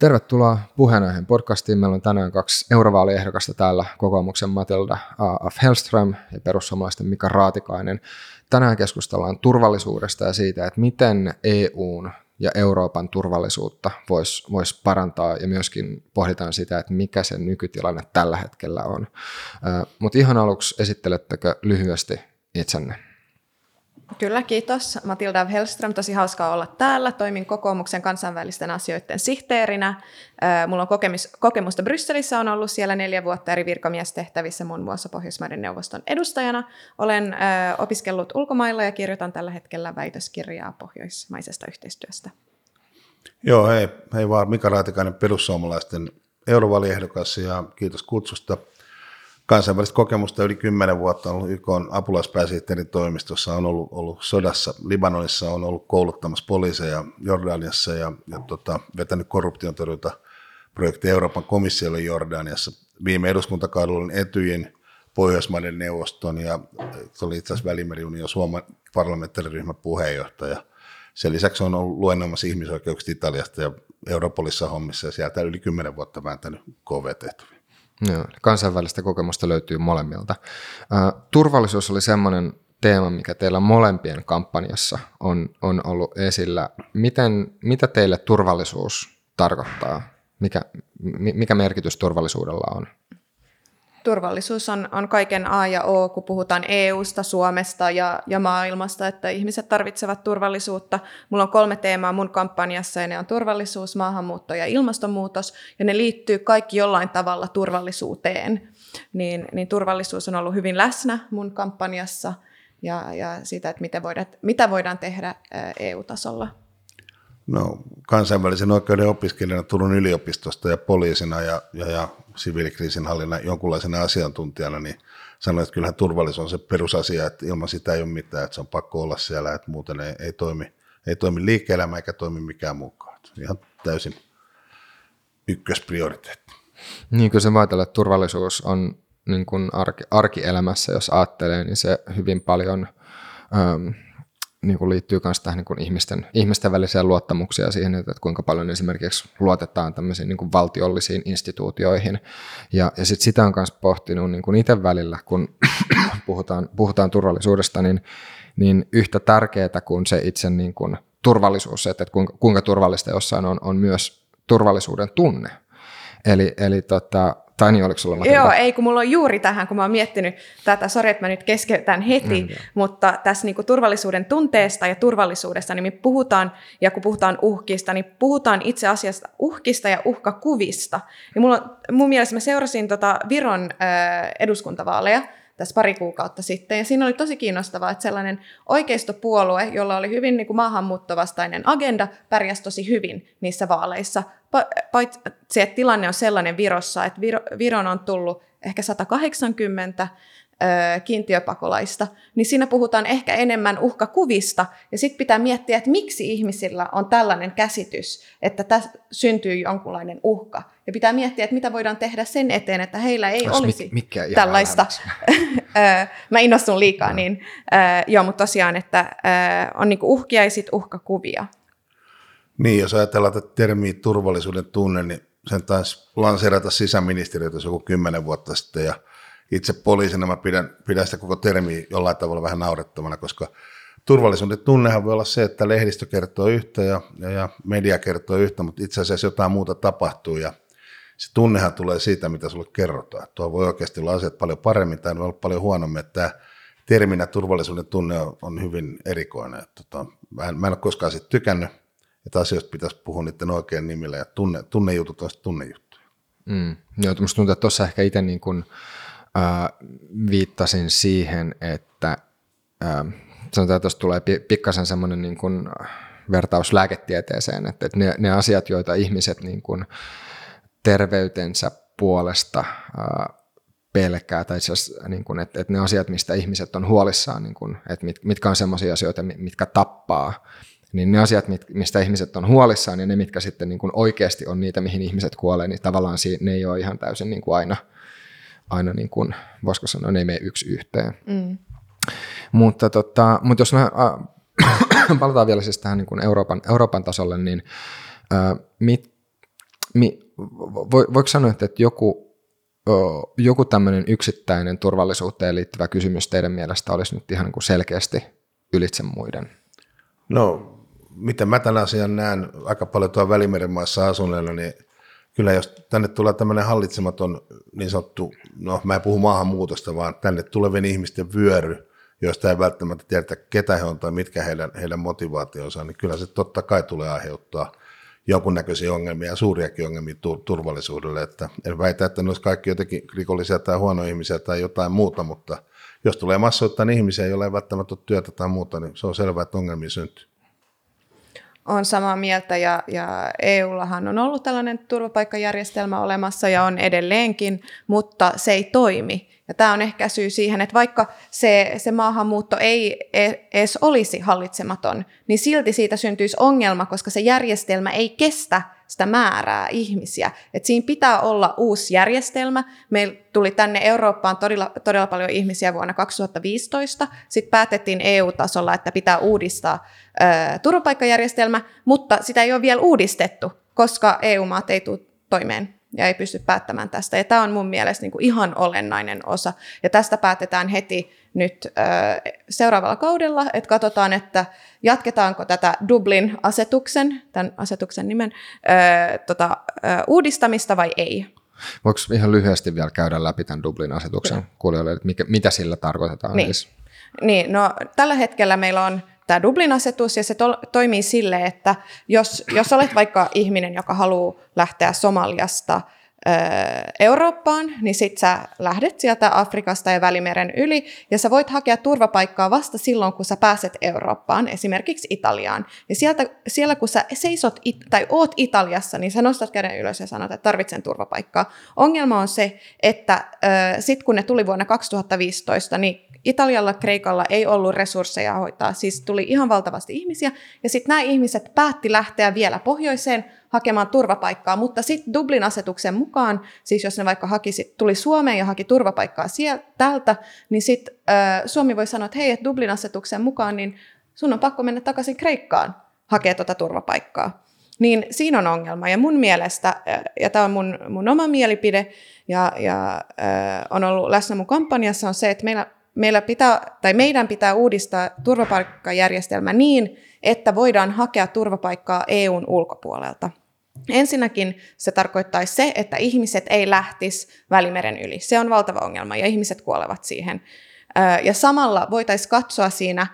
Tervetuloa puheenaiheen podcastiin. Meillä on tänään kaksi eurovaaliehdokasta täällä, kokoomuksen Matilda A.F. Hellström ja perussuomalaisten Mika Raatikainen. Tänään keskustellaan turvallisuudesta ja siitä, että miten EUn ja Euroopan turvallisuutta voisi vois parantaa ja myöskin pohditaan sitä, että mikä se nykytilanne tällä hetkellä on. Mutta ihan aluksi esittelettekö lyhyesti itsenne? Kyllä, kiitos. Matilda Hellström, tosi hauskaa olla täällä. Toimin kokoomuksen kansainvälisten asioiden sihteerinä. Mulla on kokemus, kokemusta Brysselissä, on ollut siellä neljä vuotta eri virkamiestehtävissä, muun muassa Pohjoismaiden neuvoston edustajana. Olen opiskellut ulkomailla ja kirjoitan tällä hetkellä väitöskirjaa pohjoismaisesta yhteistyöstä. Joo, hei, hei vaan Mika Raatikainen perussuomalaisten eurovaaliehdokas ja kiitos kutsusta kansainvälistä kokemusta yli kymmenen vuotta on ollut YK apulaispääsihteerin toimistossa, on ollut, ollut sodassa Libanonissa, on ollut kouluttamassa poliiseja Jordaniassa ja, ja tota, vetänyt korruption torjunta projekti Euroopan komissiolle Jordaniassa. Viime eduskuntakaudella olin Etyjin Pohjoismaiden neuvoston ja se oli itse asiassa Välimeriunion Suomen parlamentaariryhmän puheenjohtaja. Sen lisäksi on ollut luennoimassa ihmisoikeuksista Italiasta ja Europolissa hommissa ja sieltä yli kymmenen vuotta vääntänyt KV-tehtäviä. Joo, kansainvälistä kokemusta löytyy molemmilta. turvallisuus oli semmoinen teema, mikä teillä molempien kampanjassa on, on ollut esillä. Miten, mitä teille turvallisuus tarkoittaa? Mikä, mikä merkitys turvallisuudella on? Turvallisuus on, on kaiken A ja O, kun puhutaan EUsta, Suomesta ja, ja maailmasta, että ihmiset tarvitsevat turvallisuutta. Mulla on kolme teemaa mun kampanjassa ja ne on turvallisuus, maahanmuutto ja ilmastonmuutos ja ne liittyy kaikki jollain tavalla turvallisuuteen. Niin, niin turvallisuus on ollut hyvin läsnä mun kampanjassa ja, ja siitä, että mitä voidaan, mitä voidaan tehdä EU-tasolla. No, kansainvälisen oikeuden opiskelijana Turun yliopistosta ja poliisina ja, ja, ja siviilikriisinhallinnan jonkunlaisena asiantuntijana, niin sanoin, että kyllähän turvallisuus on se perusasia, että ilman sitä ei ole mitään, että se on pakko olla siellä, että muuten ei, ei toimi, ei toimi liike-elämä eikä toimi mikään mukaan. Ihan täysin ykkösprioriteetti. Niin kuin se ajatella, että turvallisuus on niin kuin arki, arkielämässä, jos ajattelee, niin se hyvin paljon ähm, niin kuin liittyy myös tähän niin kuin ihmisten, ihmisten väliseen luottamuksia siihen, että kuinka paljon esimerkiksi luotetaan tämmöisiin niin kuin valtiollisiin instituutioihin. Ja, ja sit sitä on myös pohtinut niin kuin itse välillä, kun puhutaan, puhutaan turvallisuudesta, niin, niin yhtä tärkeää kuin se itse niin kuin turvallisuus, että, että kuinka, kuinka turvallista jossain on, on myös turvallisuuden tunne. Eli, eli tota, tai niin, oliko sulla Matilda? Joo, ei kun mulla on juuri tähän, kun mä oon miettinyt tätä, sori että mä nyt keskeytän heti, mm, mutta tässä niin turvallisuuden tunteesta ja turvallisuudesta, niin me puhutaan, ja kun puhutaan uhkista, niin puhutaan itse asiassa uhkista ja uhkakuvista. Ja mulla, mun mielestä mä seurasin tota Viron äh, eduskuntavaaleja, tässä pari kuukautta sitten. Ja siinä oli tosi kiinnostavaa, että sellainen oikeistopuolue, jolla oli hyvin niin kuin maahanmuuttovastainen agenda, pärjäsi tosi hyvin niissä vaaleissa. Paitsi, että tilanne on sellainen Virossa, että Viro, Viron on tullut ehkä 180 kiintiöpakolaista, niin siinä puhutaan ehkä enemmän uhkakuvista, ja sitten pitää miettiä, että miksi ihmisillä on tällainen käsitys, että tässä syntyy jonkunlainen uhka, ja pitää miettiä, että mitä voidaan tehdä sen eteen, että heillä ei Olis olisi mit, tällaista. Mä innostun liikaa, niin joo, mutta tosiaan, että on niinku uhkia ja sitten uhkakuvia. Niin, jos ajatellaan tätä termiä turvallisuuden tunne, niin sen taisi lanseerata sisäministeriötä joku kymmenen vuotta sitten, ja itse poliisina mä pidän, pidän sitä koko termiä jollain tavalla vähän naurettavana, koska turvallisuuden tunnehan voi olla se, että lehdistö kertoo yhtä ja, ja, ja media kertoo yhtä, mutta itse asiassa jotain muuta tapahtuu ja se tunnehan tulee siitä, mitä sulle kerrotaan. Tuo voi oikeasti olla asiat paljon paremmin tai voi olla paljon huonommin, että terminä turvallisuuden tunne on, hyvin erikoinen. Tota, mä, en, mä en ole koskaan siitä tykännyt, että asioista pitäisi puhua niiden oikein nimillä ja tunne, tunnejutut on tunnejuttuja. Mm. Joo, tuntuu, että tuossa ehkä itse niin kuin, viittasin siihen, että sanotaan, että tuossa tulee pikkasen semmoinen niin kuin vertaus lääketieteeseen, että, ne, ne asiat, joita ihmiset niin kuin terveytensä puolesta pelkää, tai itse niin kuin, että, että ne asiat, mistä ihmiset on huolissaan, niin kuin, että mit, mitkä on sellaisia asioita, mitkä tappaa, niin ne asiat, mistä ihmiset on huolissaan ja ne, mitkä sitten niin kuin oikeasti on niitä, mihin ihmiset kuolee, niin tavallaan ne ei ole ihan täysin niin kuin aina – aina niin kuin, voisiko sanoa, ne ei mene yksi yhteen. Mm. Mutta, tota, mutta jos me äh, palataan vielä siis tähän niin kuin Euroopan, Euroopan tasolle, niin äh, mit, mi, vo, voiko sanoa, että joku, joku tämmöinen yksittäinen turvallisuuteen liittyvä kysymys teidän mielestä olisi nyt ihan niin kuin selkeästi ylitse muiden? No, miten mä tämän asian näen aika paljon tuolla Välimeren maassa asuneena, niin kyllä jos tänne tulee tämmöinen hallitsematon niin sanottu, no mä en puhu maahanmuutosta, vaan tänne tulevien ihmisten vyöry, joista ei välttämättä tiedetä, ketä he on tai mitkä heidän, heidän motivaationsa, niin kyllä se totta kai tulee aiheuttaa jonkunnäköisiä ongelmia ja suuriakin ongelmia turvallisuudelle. Että en väitä, että ne kaikki jotenkin rikollisia tai huonoja ihmisiä tai jotain muuta, mutta jos tulee massoittain ihmisiä, joilla ei välttämättä ole työtä tai muuta, niin se on selvää, että ongelmia syntyy on samaa mieltä ja, ja EUllahan on ollut tällainen turvapaikkajärjestelmä olemassa ja on edelleenkin, mutta se ei toimi. Ja tämä on ehkä syy siihen, että vaikka se, se maahanmuutto ei e, edes olisi hallitsematon, niin silti siitä syntyisi ongelma, koska se järjestelmä ei kestä sitä määrää ihmisiä. Et siinä pitää olla uusi järjestelmä. Meillä tuli tänne Eurooppaan todella, todella paljon ihmisiä vuonna 2015. Sitten päätettiin EU-tasolla, että pitää uudistaa ö, turvapaikkajärjestelmä, mutta sitä ei ole vielä uudistettu, koska EU-maat ei tule toimeen ja ei pysty päättämään tästä. Ja tämä on mun mielestä niin kuin ihan olennainen osa. Ja tästä päätetään heti nyt ö, seuraavalla kaudella, että katsotaan, että jatketaanko tätä Dublin-asetuksen, tämän asetuksen nimen, ö, tota, ö, uudistamista vai ei. Voiko ihan lyhyesti vielä käydä läpi tämän Dublin-asetuksen kuulijoille, että mikä, mitä sillä tarkoitetaan? Niin. Siis? niin, no tällä hetkellä meillä on tämä Dublin-asetus, ja se to- toimii sille, että jos, jos olet vaikka ihminen, joka haluaa lähteä Somaliasta Eurooppaan, niin sit sä lähdet sieltä Afrikasta ja Välimeren yli, ja sä voit hakea turvapaikkaa vasta silloin, kun sä pääset Eurooppaan, esimerkiksi Italiaan. Ja sieltä, siellä kun sä seisot it, tai oot Italiassa, niin sä nostat käden ylös ja sanot, että tarvitsen turvapaikkaa. Ongelma on se, että sitten kun ne tuli vuonna 2015, niin Italialla, Kreikalla ei ollut resursseja hoitaa, siis tuli ihan valtavasti ihmisiä, ja sitten nämä ihmiset päätti lähteä vielä pohjoiseen hakemaan turvapaikkaa, mutta sitten Dublin-asetuksen mukaan, siis jos ne vaikka haki, tuli Suomeen ja haki turvapaikkaa sieltä, täältä, niin sitten Suomi voi sanoa, että hei, että Dublin-asetuksen mukaan, niin sun on pakko mennä takaisin Kreikkaan hakea tuota turvapaikkaa. Niin siinä on ongelma. Ja mun mielestä, ja tämä on mun, mun oma mielipide, ja, ja äh, on ollut läsnä mun kampanjassa, on se, että meillä meillä pitää, tai meidän pitää uudistaa turvapaikkajärjestelmä niin, että voidaan hakea turvapaikkaa EUn ulkopuolelta. Ensinnäkin se tarkoittaisi se, että ihmiset ei lähtisi Välimeren yli. Se on valtava ongelma ja ihmiset kuolevat siihen. Ja samalla voitaisiin katsoa siinä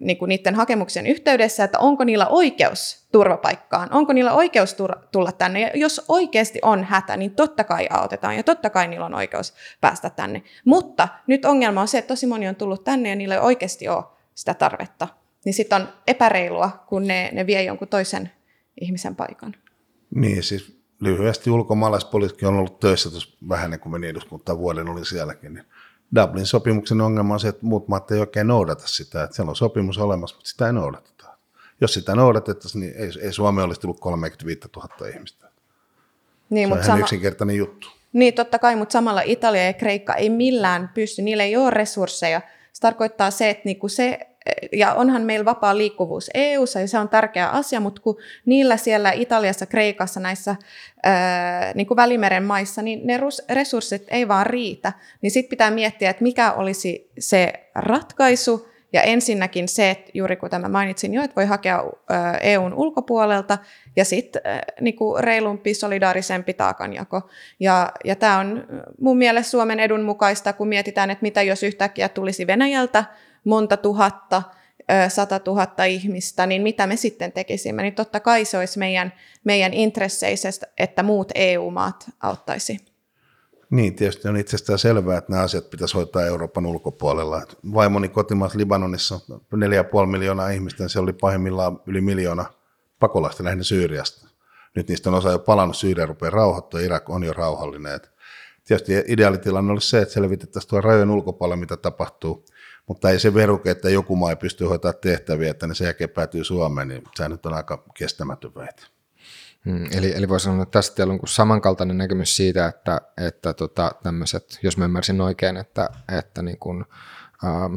niin kuin niiden hakemuksen yhteydessä, että onko niillä oikeus turvapaikkaan, onko niillä oikeus tulla tänne. Ja jos oikeasti on hätä, niin totta kai autetaan ja totta kai niillä on oikeus päästä tänne. Mutta nyt ongelma on se, että tosi moni on tullut tänne ja niillä ei oikeasti ole sitä tarvetta. Niin sitten on epäreilua, kun ne, ne vie jonkun toisen ihmisen paikan. Niin, siis lyhyesti ulkomaalaispoliisikin on ollut töissä tuossa vähän ennen kuin meni eduskuntaan vuoden, oli sielläkin. Niin Dublin sopimuksen ongelma on se, että muut maat ei oikein noudata sitä, että siellä on sopimus olemassa, mutta sitä ei noudateta. Jos sitä noudatettaisiin, niin ei, ei Suomi olisi tullut 35 000 ihmistä. Niin, se on ihan sama... yksinkertainen juttu. Niin, totta kai, mutta samalla Italia ja Kreikka ei millään pysty, niillä ei ole resursseja. Se tarkoittaa se, että niinku se ja onhan meillä vapaa liikkuvuus eu ja se on tärkeä asia, mutta kun niillä siellä Italiassa, Kreikassa, näissä ää, niin kuin Välimeren maissa, niin ne resurssit ei vaan riitä, niin sitten pitää miettiä, että mikä olisi se ratkaisu, ja ensinnäkin se, että juuri kuten mä mainitsin jo, että voi hakea EUn ulkopuolelta ja sitten niin reilumpi, solidaarisempi taakanjako. Ja, ja tämä on mun mielestä Suomen edun mukaista, kun mietitään, että mitä jos yhtäkkiä tulisi Venäjältä monta tuhatta, sata tuhatta ihmistä, niin mitä me sitten tekisimme? Niin totta kai se olisi meidän, meidän intresseissä, että muut EU-maat auttaisi. Niin, tietysti on itsestään selvää, että nämä asiat pitäisi hoitaa Euroopan ulkopuolella. Vaimoni kotimaassa Libanonissa 4,5 miljoonaa ihmistä, niin se oli pahimmillaan yli miljoona pakolaista lähinnä Syyriasta. Nyt niistä on osa jo palannut, Syyria rupeaa rauhoittua, Irak on jo rauhallinen. tietysti ideaalitilanne olisi se, että selvitettäisiin tuolla rajojen ulkopuolella, mitä tapahtuu. Mutta ei se veruke, että joku maa ei pysty hoitamaan tehtäviä, että ne sen jälkeen päätyy Suomeen, niin se nyt on aika kestämätön väite. Hmm, eli, eli voisi sanoa, että tästä on samankaltainen näkemys siitä, että, että tota, tämmöiset, jos mä ymmärsin oikein, että, että niin kuin, ähm,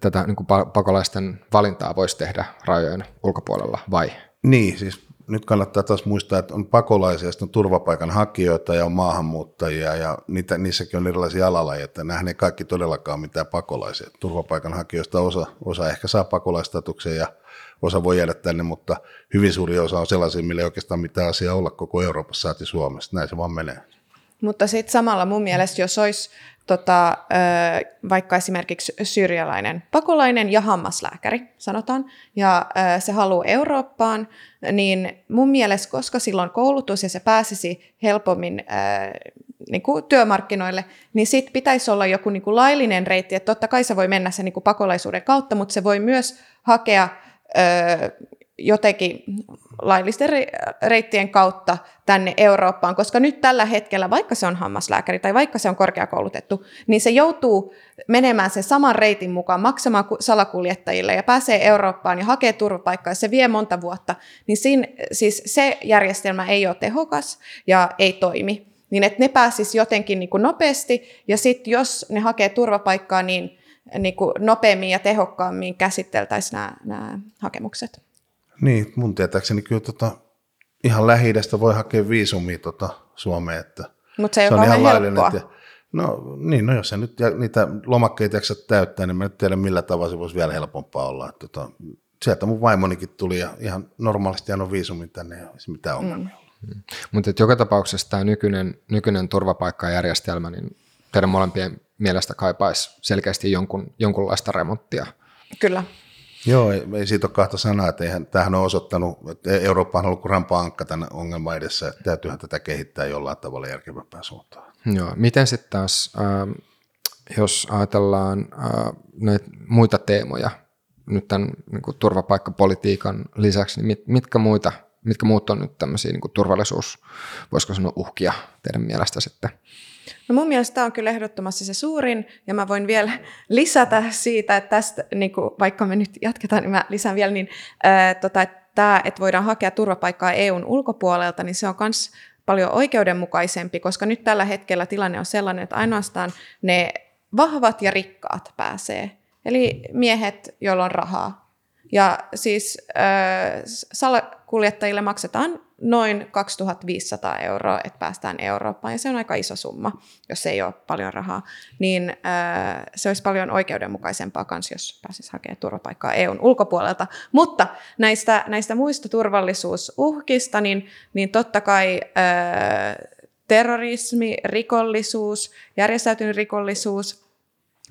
tätä niin kuin pakolaisten valintaa voisi tehdä rajojen ulkopuolella, vai? Niin, siis nyt kannattaa taas muistaa, että on pakolaisia, on turvapaikanhakijoita ja on maahanmuuttajia ja niitä, niissäkin on erilaisia alalajeja, että nämähän ei kaikki todellakaan mitään pakolaisia. Turvapaikanhakijoista osa, osa ehkä saa pakolaistatuksen ja osa voi jäädä tänne, mutta hyvin suuri osa on sellaisia, millä ei oikeastaan mitään asiaa olla koko Euroopassa, saati Suomessa. Näin se vaan menee. Mutta sitten samalla mun mielestä, jos olisi tota, vaikka esimerkiksi syyrialainen pakolainen ja hammaslääkäri, sanotaan, ja se haluaa Eurooppaan, niin mun mielestä, koska silloin koulutus ja se pääsisi helpommin niin kuin työmarkkinoille, niin sitten pitäisi olla joku niin kuin laillinen reitti, että totta kai se voi mennä sen niin kuin pakolaisuuden kautta, mutta se voi myös hakea jotenkin laillisten reittien kautta tänne Eurooppaan, koska nyt tällä hetkellä, vaikka se on hammaslääkäri tai vaikka se on korkeakoulutettu, niin se joutuu menemään sen saman reitin mukaan, maksamaan salakuljettajille ja pääsee Eurooppaan ja hakee turvapaikkaa, ja se vie monta vuotta, niin siinä, siis se järjestelmä ei ole tehokas ja ei toimi. Niin että ne pääsis jotenkin niin kuin nopeasti, ja sitten jos ne hakee turvapaikkaa, niin, niin kuin nopeammin ja tehokkaammin käsiteltäisiin nämä, nämä hakemukset. Niin, mun tietääkseni kyllä tota, ihan lähi voi hakea viisumia tota Suomeen. Että Mutta se, se on ihan laillinen. Ja, no niin, no jos se nyt niitä lomakkeita jaksa täyttää, niin mä en tiedä millä tavalla se voisi vielä helpompaa olla. Että, tota, sieltä mun vaimonikin tuli ja ihan normaalisti on viisumin tänne ja se mitään ongelmia mm. mm. Mutta joka tapauksessa tämä nykyinen, nykyinen turvapaikkajärjestelmä, niin teidän molempien mielestä kaipaisi selkeästi jonkun, jonkunlaista remonttia. Kyllä. Joo, ei, siitä ole kahta sanaa, että eihän, tämähän on osoittanut, että Eurooppa on ollut kuin rampa-ankka tämän ongelman edessä, että täytyyhän tätä kehittää jollain tavalla järkevämpään suuntaan. Joo, miten sitten taas, äh, jos ajatellaan äh, näitä muita teemoja nyt tämän niin kuin turvapaikkapolitiikan lisäksi, niin mit, mitkä, muita, mitkä muut on nyt tämmöisiä niin turvallisuus, voisiko sanoa uhkia teidän mielestä sitten? No mun mielestä tämä on kyllä ehdottomasti se suurin, ja mä voin vielä lisätä siitä, että tästä, niin kuin, vaikka me nyt jatketaan, niin mä lisään vielä, niin ää, tota, että tämä, että voidaan hakea turvapaikkaa EUn ulkopuolelta, niin se on myös paljon oikeudenmukaisempi, koska nyt tällä hetkellä tilanne on sellainen, että ainoastaan ne vahvat ja rikkaat pääsee. Eli miehet, joilla on rahaa. Ja siis äh, salakuljettajille maksetaan noin 2500 euroa, että päästään Eurooppaan, ja se on aika iso summa, jos ei ole paljon rahaa, niin äh, se olisi paljon oikeudenmukaisempaa myös, jos pääsisi hakemaan turvapaikkaa EUn ulkopuolelta. Mutta näistä, näistä muista turvallisuusuhkista, niin, niin totta kai äh, terrorismi, rikollisuus, järjestäytynyt rikollisuus,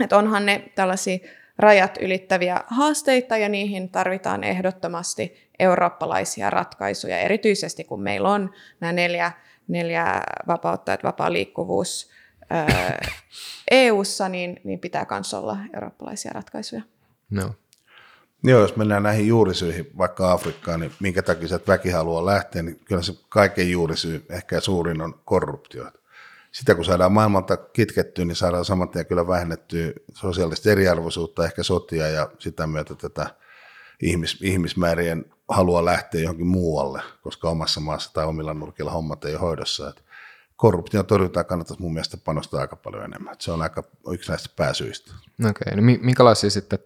että onhan ne tällaisia rajat ylittäviä haasteita ja niihin tarvitaan ehdottomasti eurooppalaisia ratkaisuja, erityisesti kun meillä on nämä neljä, neljä vapautta, että vapaa liikkuvuus EU-ssa, niin, niin pitää myös olla eurooppalaisia ratkaisuja. No. Joo, jos mennään näihin juurisyihin, vaikka Afrikkaan, niin minkä takia se väki haluaa lähteä, niin kyllä se kaiken juurisyy, ehkä suurin on korruptio sitä kun saadaan maailmalta kitkettyä, niin saadaan saman tien kyllä vähennettyä sosiaalista eriarvoisuutta, ehkä sotia ja sitä myötä tätä ihmis, ihmismäärien halua lähteä johonkin muualle, koska omassa maassa tai omilla nurkilla hommat ei ole hoidossa. Että korruption torjuntaan kannattaisi mun mielestä panostaa aika paljon enemmän. Että se on aika yksi näistä pääsyistä. Okei, okay, no minkälaisia sitten,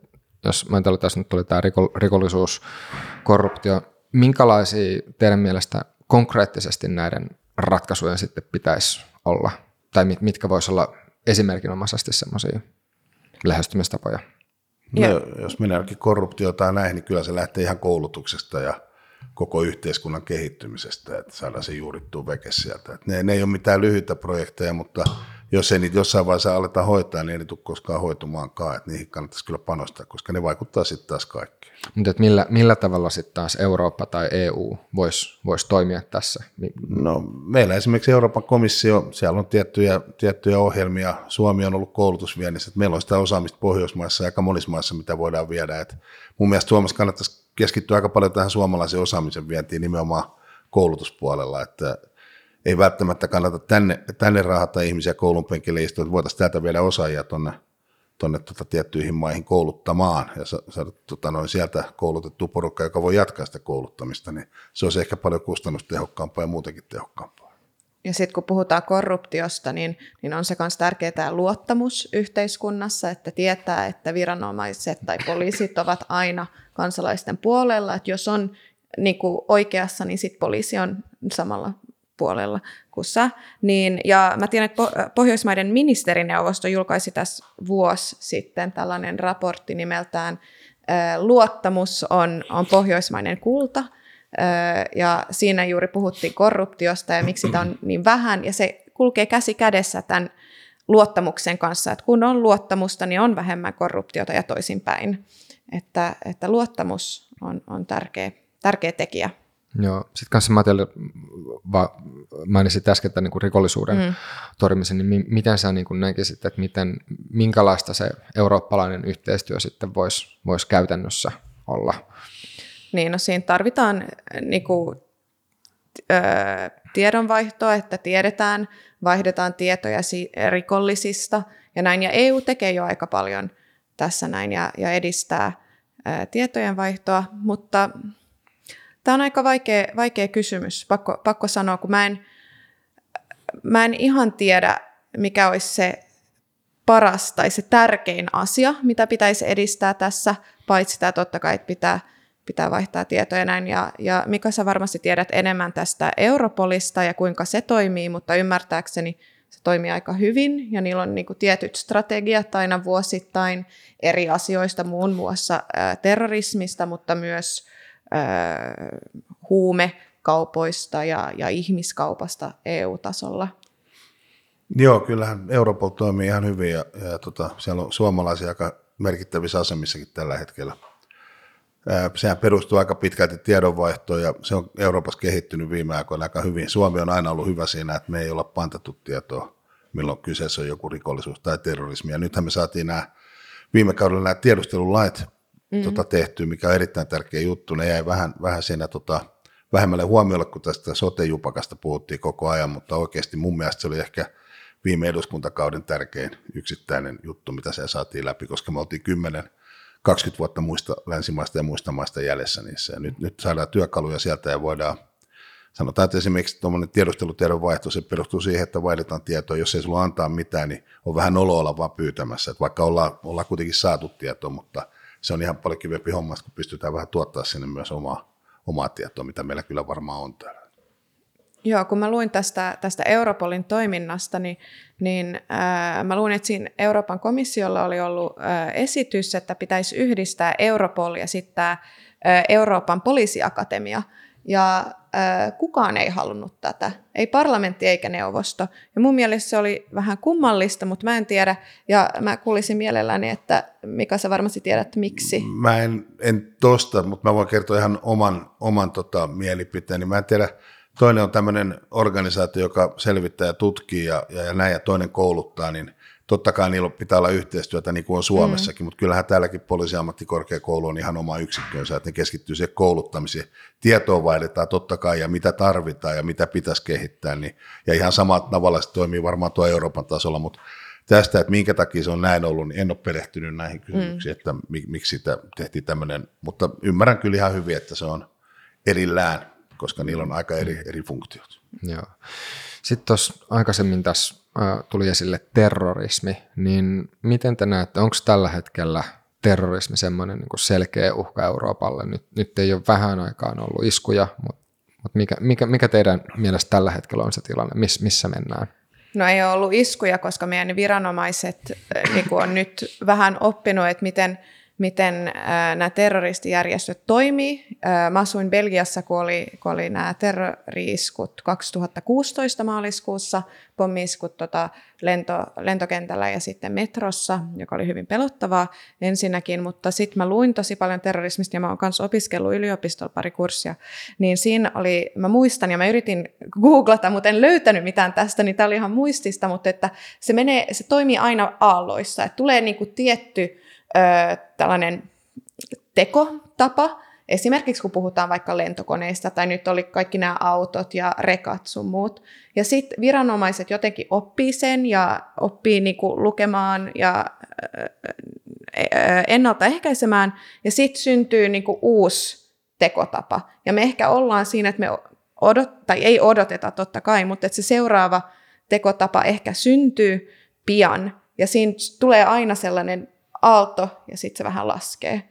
jos mä en tässä nyt tuli tämä rikollisuus, korruptio, minkälaisia teidän mielestä konkreettisesti näiden ratkaisujen sitten pitäisi olla, tai mit, mitkä voisi olla esimerkinomaisesti semmoisia lähestymistapoja? No, jos mennäänkin korruptio tai näihin, niin kyllä se lähtee ihan koulutuksesta ja koko yhteiskunnan kehittymisestä, että saadaan se juurittua veke sieltä. Et ne, ne ei ole mitään lyhyitä projekteja, mutta jos ei niitä jossain vaiheessa aleta hoitaa, niin ei ne tule koskaan hoitumaankaan, että niihin kannattaisi kyllä panostaa, koska ne vaikuttaa sitten taas kaikkeen. Mutta millä, millä tavalla sitten taas Eurooppa tai EU voisi vois toimia tässä? No, meillä esimerkiksi Euroopan komissio, siellä on tiettyjä, tiettyjä ohjelmia, Suomi on ollut koulutusviennissä, että meillä on sitä osaamista Pohjoismaissa ja aika monissa maissa, mitä voidaan viedä. Et mun mielestä Suomessa kannattaisi keskittyä aika paljon tähän suomalaisen osaamisen vientiin nimenomaan koulutuspuolella, että ei välttämättä kannata tänne, tänne rahata ihmisiä koulun penkille istua, että voitaisiin täältä viedä osaajia tuonne tuonne tota tiettyihin maihin kouluttamaan ja saada tota noin sieltä koulutettu porukka, joka voi jatkaa sitä kouluttamista, niin se olisi ehkä paljon kustannustehokkaampaa ja muutenkin tehokkaampaa. Ja sitten kun puhutaan korruptiosta, niin, niin on se myös tärkeää tämä luottamus yhteiskunnassa, että tietää, että viranomaiset tai poliisit ovat aina kansalaisten puolella, että jos on niin kuin oikeassa, niin sitten poliisi on samalla puolella kuin sä. Niin, ja mä tiedän, että Pohjoismaiden ministerineuvosto julkaisi tässä vuosi sitten tällainen raportti nimeltään Luottamus on, on pohjoismainen kulta. Ja siinä juuri puhuttiin korruptiosta ja miksi sitä on niin vähän. Ja se kulkee käsi kädessä tämän luottamuksen kanssa, että kun on luottamusta, niin on vähemmän korruptiota ja toisinpäin. Että, että luottamus on, on tärkeä, tärkeä tekijä. Joo, sitten kanssa Matille mainitsit äsken tämän niin rikollisuuden mm. torjumisen, niin miten sä niin näkisit, että miten, minkälaista se eurooppalainen yhteistyö sitten voisi vois käytännössä olla? Niin, no siinä tarvitaan niin kuin, ö, tiedonvaihtoa, että tiedetään, vaihdetaan tietoja rikollisista ja näin, ja EU tekee jo aika paljon tässä näin ja, ja edistää ö, tietojenvaihtoa, mutta Tämä on aika vaikea, vaikea kysymys, pakko, pakko sanoa, kun mä en, mä en ihan tiedä, mikä olisi se paras tai se tärkein asia, mitä pitäisi edistää tässä, paitsi tämä totta kai, että pitää, pitää vaihtaa tietoja näin. Ja, ja Mika, sä varmasti tiedät enemmän tästä Europolista ja kuinka se toimii, mutta ymmärtääkseni se toimii aika hyvin. Ja niillä on niin kuin tietyt strategiat aina vuosittain eri asioista, muun muassa ää, terrorismista, mutta myös huumekaupoista ja, ja ihmiskaupasta EU-tasolla. Joo, kyllähän Europol toimii ihan hyvin ja, ja tota, siellä on suomalaisia aika merkittävissä asemissakin tällä hetkellä. Sehän perustuu aika pitkälti tiedonvaihtoon ja se on Euroopassa kehittynyt viime aikoina aika hyvin. Suomi on aina ollut hyvä siinä, että me ei olla pantattu tietoa, milloin kyseessä on joku rikollisuus tai terrorismi. Ja nythän me saatiin nämä viime kaudella nämä tiedustelulait mm. tota, tehty, mikä on erittäin tärkeä juttu. Ne jäi vähän, vähän siinä tota, vähemmälle huomiolle, kun tästä sote-jupakasta puhuttiin koko ajan, mutta oikeasti mun mielestä se oli ehkä viime eduskuntakauden tärkein yksittäinen juttu, mitä se saatiin läpi, koska me oltiin 10 20 vuotta muista länsimaista ja muista maista jäljessä niissä. Ja nyt, nyt saadaan työkaluja sieltä ja voidaan, sanotaan, että esimerkiksi tuommoinen tiedustelutiedon vaihto, se perustuu siihen, että vaihdetaan tietoa. Jos ei sulla antaa mitään, niin on vähän olo olla vaan pyytämässä. Että vaikka ollaan, ollaan kuitenkin saatu tietoa, mutta se on ihan paljon kivempi homma, kun pystytään vähän tuottaa sinne myös omaa, omaa tietoa, mitä meillä kyllä varmaan on täällä. Joo, kun mä luin tästä, tästä Europolin toiminnasta, niin, niin ää, mä luin, että siinä Euroopan komissiolla oli ollut ää, esitys, että pitäisi yhdistää Europol ja sitten Euroopan poliisiakatemia. Ja kukaan ei halunnut tätä, ei parlamentti eikä neuvosto. Ja mun mielestä se oli vähän kummallista, mutta mä en tiedä, ja mä kuulisin mielelläni, että Mika sä varmasti tiedät miksi. Mä en, en tosta, mutta mä voin kertoa ihan oman, oman tota, mielipiteeni. Mä en tiedä, toinen on tämmöinen organisaatio, joka selvittää ja tutkii ja, ja, näin, ja toinen kouluttaa, niin – totta kai niillä pitää olla yhteistyötä niin kuin on Suomessakin, mm. mutta kyllähän täälläkin poliisiammattikorkeakoulu on ihan oma yksikkönsä, että ne keskittyy siihen kouluttamiseen. Tietoa vaihdetaan totta kai ja mitä tarvitaan ja mitä pitäisi kehittää. Niin, ja ihan samalla tavalla se toimii varmaan tuo Euroopan tasolla, mutta tästä, että minkä takia se on näin ollut, niin en ole perehtynyt näihin mm. kysymyksiin, mm. että miksi sitä tehtiin tämmöinen, mutta ymmärrän kyllä ihan hyvin, että se on erillään, koska niillä on aika eri, eri funktiot. Joo. Sitten tuossa aikaisemmin tässä tuli esille terrorismi, niin miten te näette, onko tällä hetkellä terrorismi semmoinen niin selkeä uhka Euroopalle? Nyt, nyt ei ole vähän aikaan ollut iskuja, mutta, mutta mikä, mikä, mikä teidän mielestä tällä hetkellä on se tilanne, Miss, missä mennään? No ei ole ollut iskuja, koska meidän viranomaiset niin on nyt vähän oppinut, että miten – miten äh, nämä terroristijärjestöt toimii. Äh, mä asuin Belgiassa, kun oli, kun oli nämä terroriiskut 2016 maaliskuussa, pommiiskut tota lento, lentokentällä ja sitten metrossa, joka oli hyvin pelottavaa ensinnäkin, mutta sitten mä luin tosi paljon terrorismista ja mä oon kanssa opiskellut yliopistolla pari kurssia, niin siinä oli, mä muistan ja mä yritin googlata, mutta en löytänyt mitään tästä, niin tämä oli ihan muistista, mutta että se, menee, se toimii aina aalloissa, että tulee niinku tietty tällainen tekotapa, esimerkiksi kun puhutaan vaikka lentokoneista tai nyt oli kaikki nämä autot ja rekat sun muut. Ja sitten viranomaiset jotenkin oppii sen ja oppii niinku lukemaan ja ennaltaehkäisemään ja sitten syntyy niinku uusi tekotapa. Ja me ehkä ollaan siinä, että me odot, tai ei odoteta totta kai, mutta että se seuraava tekotapa ehkä syntyy pian. Ja siinä tulee aina sellainen aalto ja sitten se vähän laskee.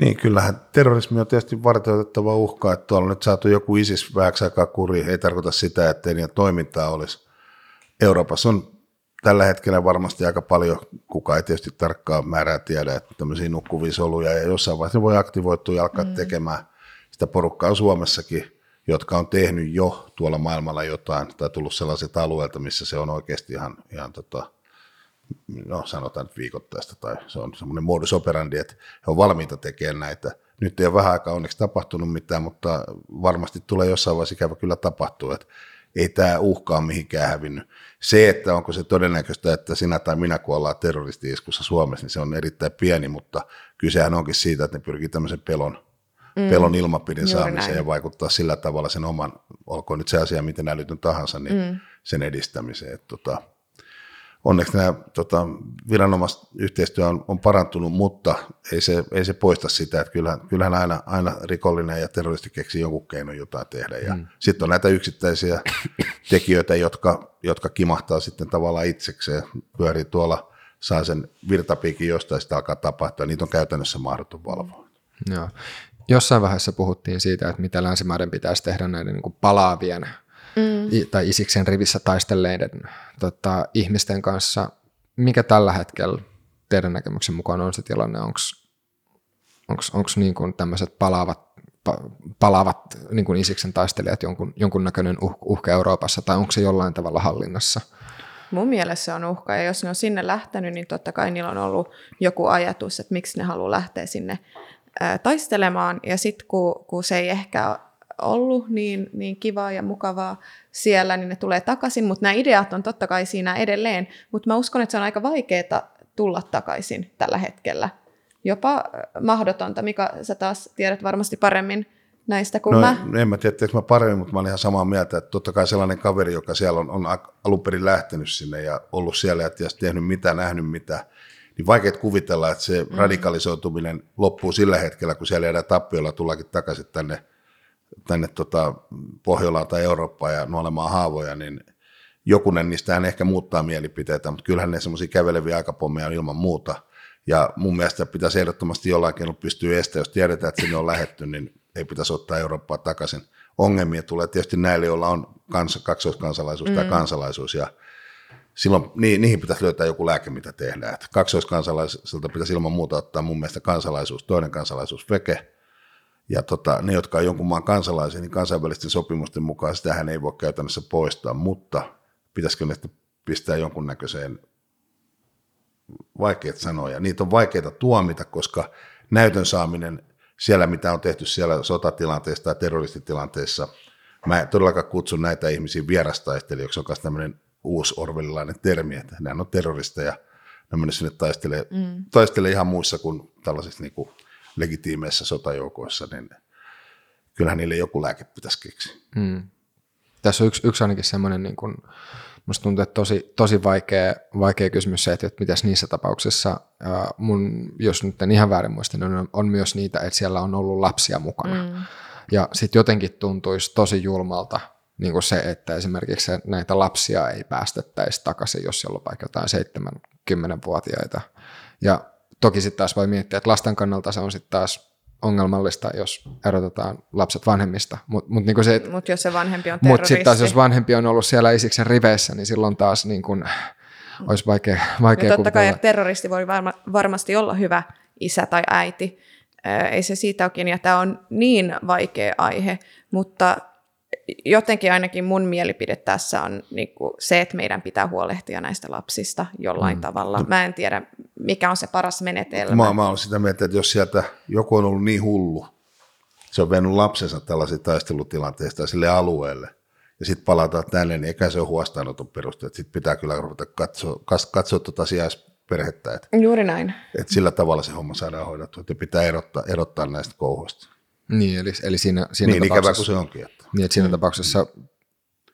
Niin, kyllähän terrorismi on tietysti varteutettava uhka, että tuolla on nyt saatu joku ISIS vähäksi aikaa kuriin, ei tarkoita sitä, että niiden toimintaa olisi. Euroopassa on tällä hetkellä varmasti aika paljon, kuka ei tietysti tarkkaan määrää tiedä, että tämmöisiä nukkuvia soluja ja jossain vaiheessa voi aktivoitua ja alkaa mm. tekemään. Sitä porukkaa Suomessakin, jotka on tehnyt jo tuolla maailmalla jotain tai tullut sellaiset alueelta, missä se on oikeasti ihan, ihan tota, no sanotaan nyt viikoittaista tai se on semmoinen modus operandi, että he on valmiita tekemään näitä. Nyt ei ole vähän aikaa onneksi tapahtunut mitään, mutta varmasti tulee jossain vaiheessa ikävä kyllä tapahtua, että ei tämä uhkaa mihinkään hävinnyt. Se, että onko se todennäköistä, että sinä tai minä kuollaan terroristi-iskussa Suomessa, niin se on erittäin pieni, mutta kysehän onkin siitä, että ne pyrkii tämmöisen pelon, mm. pelon ilmapiirin saamiseen näin. ja vaikuttaa sillä tavalla sen oman, olkoon nyt se asia miten älytön tahansa, niin mm. sen edistämiseen. Että tota, onneksi nämä tota, viranomaisyhteistyö on, on parantunut, mutta ei se, ei se poista sitä, että kyllähän, kyllähän aina, aina rikollinen ja terroristi keksii jonkun keinon jotain tehdä. Ja mm. sitten on näitä yksittäisiä tekijöitä, jotka, jotka kimahtaa sitten tavallaan itsekseen, pyörii tuolla, saa sen virtapiikin jostain, sitä alkaa tapahtua, niitä on käytännössä mahdoton valvoa. Joo. Jossain vaiheessa puhuttiin siitä, että mitä länsimaiden pitäisi tehdä näiden niin palaavien mm. tai Isiksen rivissä taistelleiden tota, ihmisten kanssa. Mikä tällä hetkellä teidän näkemyksen mukaan on se tilanne? Onko niin kuin tämmöiset palaavat, pa, palaavat niin kuin Isiksen taistelijat jonkun, jonkunnäköinen uh, uhka Euroopassa tai onko se jollain tavalla hallinnassa? Mun mielestä se on uhka ja jos ne on sinne lähtenyt, niin totta kai niillä on ollut joku ajatus, että miksi ne haluaa lähteä sinne taistelemaan. Ja sitten kun, kun se ei ehkä ollut niin, niin kivaa ja mukavaa siellä, niin ne tulee takaisin, mutta nämä ideat on totta kai siinä edelleen, mutta mä uskon, että se on aika vaikeaa tulla takaisin tällä hetkellä. Jopa äh, mahdotonta, mikä sä taas tiedät varmasti paremmin näistä kuin no, mä. En mä tiedä, mä paremmin, mutta mä olen ihan samaa mieltä, että totta kai sellainen kaveri, joka siellä on, on alun perin lähtenyt sinne ja ollut siellä ja tehnyt mitä, nähnyt mitä, niin vaikea kuvitella, että se mm. radikalisoituminen loppuu sillä hetkellä, kun siellä jäädään tappiolla tullakin takaisin tänne tänne tota Pohjolaan tai Eurooppaan ja nuolemaan haavoja, niin jokunen niistä hän ehkä muuttaa mielipiteitä, mutta kyllähän ne semmoisia käveleviä aikapommeja on ilman muuta. Ja mun mielestä pitäisi ehdottomasti jollain keinolla pystyä estämään, jos tiedetään, että sinne on lähetty, niin ei pitäisi ottaa Eurooppaa takaisin. Ongelmia tulee tietysti näille, joilla on kans, kaksoiskansalaisuus mm. tai kansalaisuus, ja silloin ni, niihin pitäisi löytää joku lääke, mitä tehdään. Että kaksoiskansalaisilta pitäisi ilman muuta ottaa mun mielestä kansalaisuus, toinen kansalaisuus veke, ja tota, ne, jotka on jonkun maan kansalaisia, niin kansainvälisten sopimusten mukaan sitähän ei voi käytännössä poistaa, mutta pitäisikö ne pistää jonkunnäköiseen, vaikeat sanoja, niitä on vaikeita tuomita, koska näytön saaminen siellä, mitä on tehty siellä sotatilanteessa tai terroristitilanteessa, mä en todellakaan kutsun näitä ihmisiä vierastaistelijoiksi, joka on tämmöinen uusi orvelilainen termi, että nämä on terroristeja, ne sinne taistelee, mm. taistelee ihan muissa kuin tällaisissa niin kuin legitiimeissä sotajoukoissa, niin kyllähän niille joku lääke pitäisi keksiä. Hmm. Tässä on yksi, yksi ainakin semmoinen, niin kuin, musta tuntuu, että tosi, tosi vaikea, vaikea kysymys se, että, että mitäs niissä tapauksissa, ää, mun, jos nyt en ihan väärin muista, niin on, on myös niitä, että siellä on ollut lapsia mukana. Hmm. Ja sitten jotenkin tuntuisi tosi julmalta niin kuin se, että esimerkiksi näitä lapsia ei päästettäisi takaisin, jos siellä on vaikka jotain 7-10-vuotiaita. Ja Toki sitten taas voi miettiä, että lasten kannalta se on sitten taas ongelmallista, jos erotetaan lapset vanhemmista. Mutta mut niinku se, mut jos se vanhempi on Mutta sitten taas jos vanhempi on ollut siellä Isiksen riveissä, niin silloin taas niin kun, olisi vaikea, vaikea no totta kai terroristi voi varma, varmasti olla hyvä isä tai äiti. Ei se siitä olekin, ja tämä on niin vaikea aihe, mutta jotenkin ainakin mun mielipide tässä on niin kuin se, että meidän pitää huolehtia näistä lapsista jollain mm. tavalla. Mä en tiedä, mikä on se paras menetelmä. Mä, mä olen sitä mieltä, että jos sieltä joku on ollut niin hullu, se on vennyt lapsensa tällaisista taistelutilanteista sille alueelle, ja sitten palataan tänne, niin eikä se ole huostaanoton perusteet. Sitten pitää kyllä ruveta katsoa, katsoa tuota sijaisperhettä. Että, Juuri näin. Että sillä tavalla se homma saadaan hoidettua, että pitää erottaa, erottaa näistä kouhoista. Niin, eli, eli siinä, siinä niin ikävä kuin se onkin. Että. Niin, että siinä mm. tapauksessa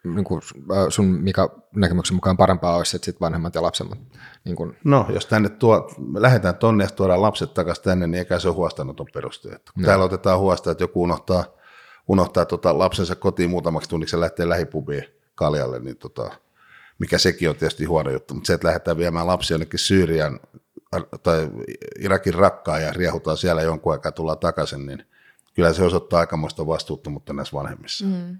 niin kuin sun mikä näkemyksen mukaan parempaa olisi, että sit vanhemmat ja lapset. Niin kuin... No, jos tänne tuo, lähdetään tonne ja tuodaan lapset takaisin tänne, niin eikä se ole huostaanoton peruste. Että kun no. täällä otetaan huosta, että joku unohtaa, unohtaa tota lapsensa kotiin muutamaksi tunniksi ja lähtee lähipubiin kaljalle, niin tota, mikä sekin on tietysti huono juttu, mutta se, että lähdetään viemään lapsia jonnekin Syyrian tai Irakin rakkaa ja riehutaan siellä jonkun aikaa tullaan takaisin, niin kyllä se osoittaa aikamoista vastuuttomuutta näissä vanhemmissa. Mm.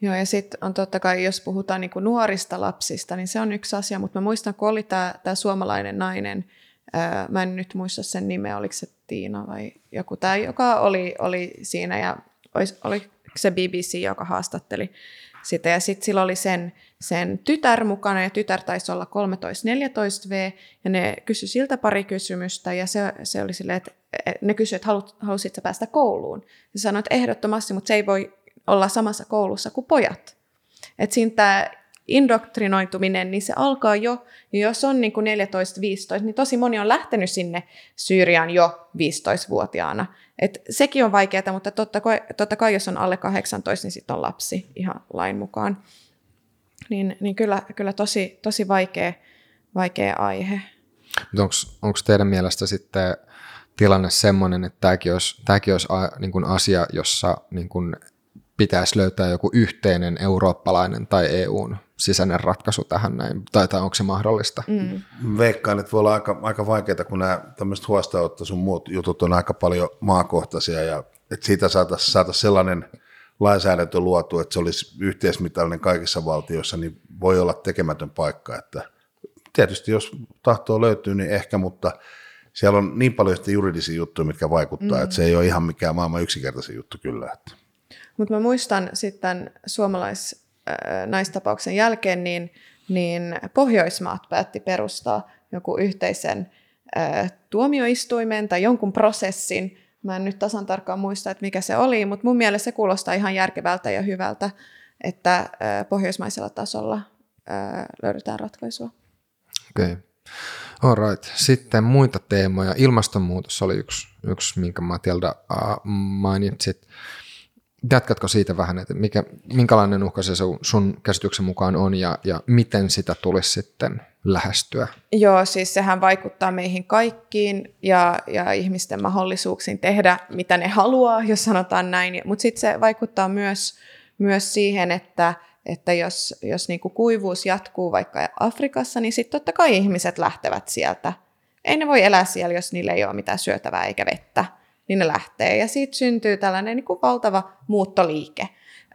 Joo, ja sitten on totta kai, jos puhutaan niin kuin nuorista lapsista, niin se on yksi asia, mutta mä muistan, kun oli tämä, suomalainen nainen, ää, mä en nyt muista sen nimeä, oliko se Tiina vai joku tämä, joka oli, oli siinä, ja olis, oli se BBC, joka haastatteli sitä, ja sitten sillä oli sen, sen tytär mukana, ja tytär taisi olla 13-14V, ja ne kysyi siltä pari kysymystä, ja se, se oli silleen, että ne kysyivät, että halut, halusitko päästä kouluun? Ja sanoi, että ehdottomasti, mutta se ei voi olla samassa koulussa kuin pojat. Että siinä tämä indoktrinoituminen, niin se alkaa jo, ja jos on niin kuin 14-15, niin tosi moni on lähtenyt sinne Syyriaan jo 15-vuotiaana. Et sekin on vaikeaa, mutta totta kai, totta kai jos on alle 18, niin sitten on lapsi ihan lain mukaan. Niin, niin kyllä, kyllä tosi, tosi vaikea, vaikea aihe. Onko teidän mielestä sitten tilanne sellainen, että tämäkin olisi, tämäkin olisi a, niin kuin asia, jossa niin kuin pitäisi löytää joku yhteinen eurooppalainen tai EUn sisäinen ratkaisu tähän näin, tai, tai onko se mahdollista? Mm. Veikkaan, että voi olla aika, aika vaikeaa, kun nämä tämmöiset huostaanotto sun muut jutut on aika paljon maakohtaisia, ja että siitä saataisiin saata sellainen lainsäädäntö luotu, että se olisi yhteismitallinen kaikissa valtioissa, niin voi olla tekemätön paikka, että tietysti jos tahtoa löytyy, niin ehkä, mutta siellä on niin paljon juridisia juttuja, mitkä vaikuttaa, mm. että se ei ole ihan mikään maailman yksinkertaisin juttu kyllä. Että. Mutta mä muistan sitten suomalaisnaistapauksen jälkeen, niin, niin Pohjoismaat päätti perustaa joku yhteisen tuomioistuimen tai jonkun prosessin. Mä en nyt tasan tarkkaan muista, että mikä se oli, mutta mun mielestä se kuulostaa ihan järkevältä ja hyvältä, että pohjoismaisella tasolla löydetään ratkaisua. Okei. Okay. All right. Sitten muita teemoja. Ilmastonmuutos oli yksi, yksi minkä Matilda uh, mainitsit. Jatkatko siitä vähän, että mikä, minkälainen uhka se sun käsityksen mukaan on ja, ja miten sitä tulisi sitten lähestyä? Joo, siis sehän vaikuttaa meihin kaikkiin ja, ja ihmisten mahdollisuuksiin tehdä mitä ne haluaa, jos sanotaan näin. Mutta sitten se vaikuttaa myös, myös siihen, että, että jos, jos niinku kuivuus jatkuu vaikka Afrikassa, niin sitten totta kai ihmiset lähtevät sieltä. Ei ne voi elää siellä, jos niillä ei ole mitään syötävää eikä vettä niin ne lähtee. Ja siitä syntyy tällainen niin kuin valtava muuttoliike.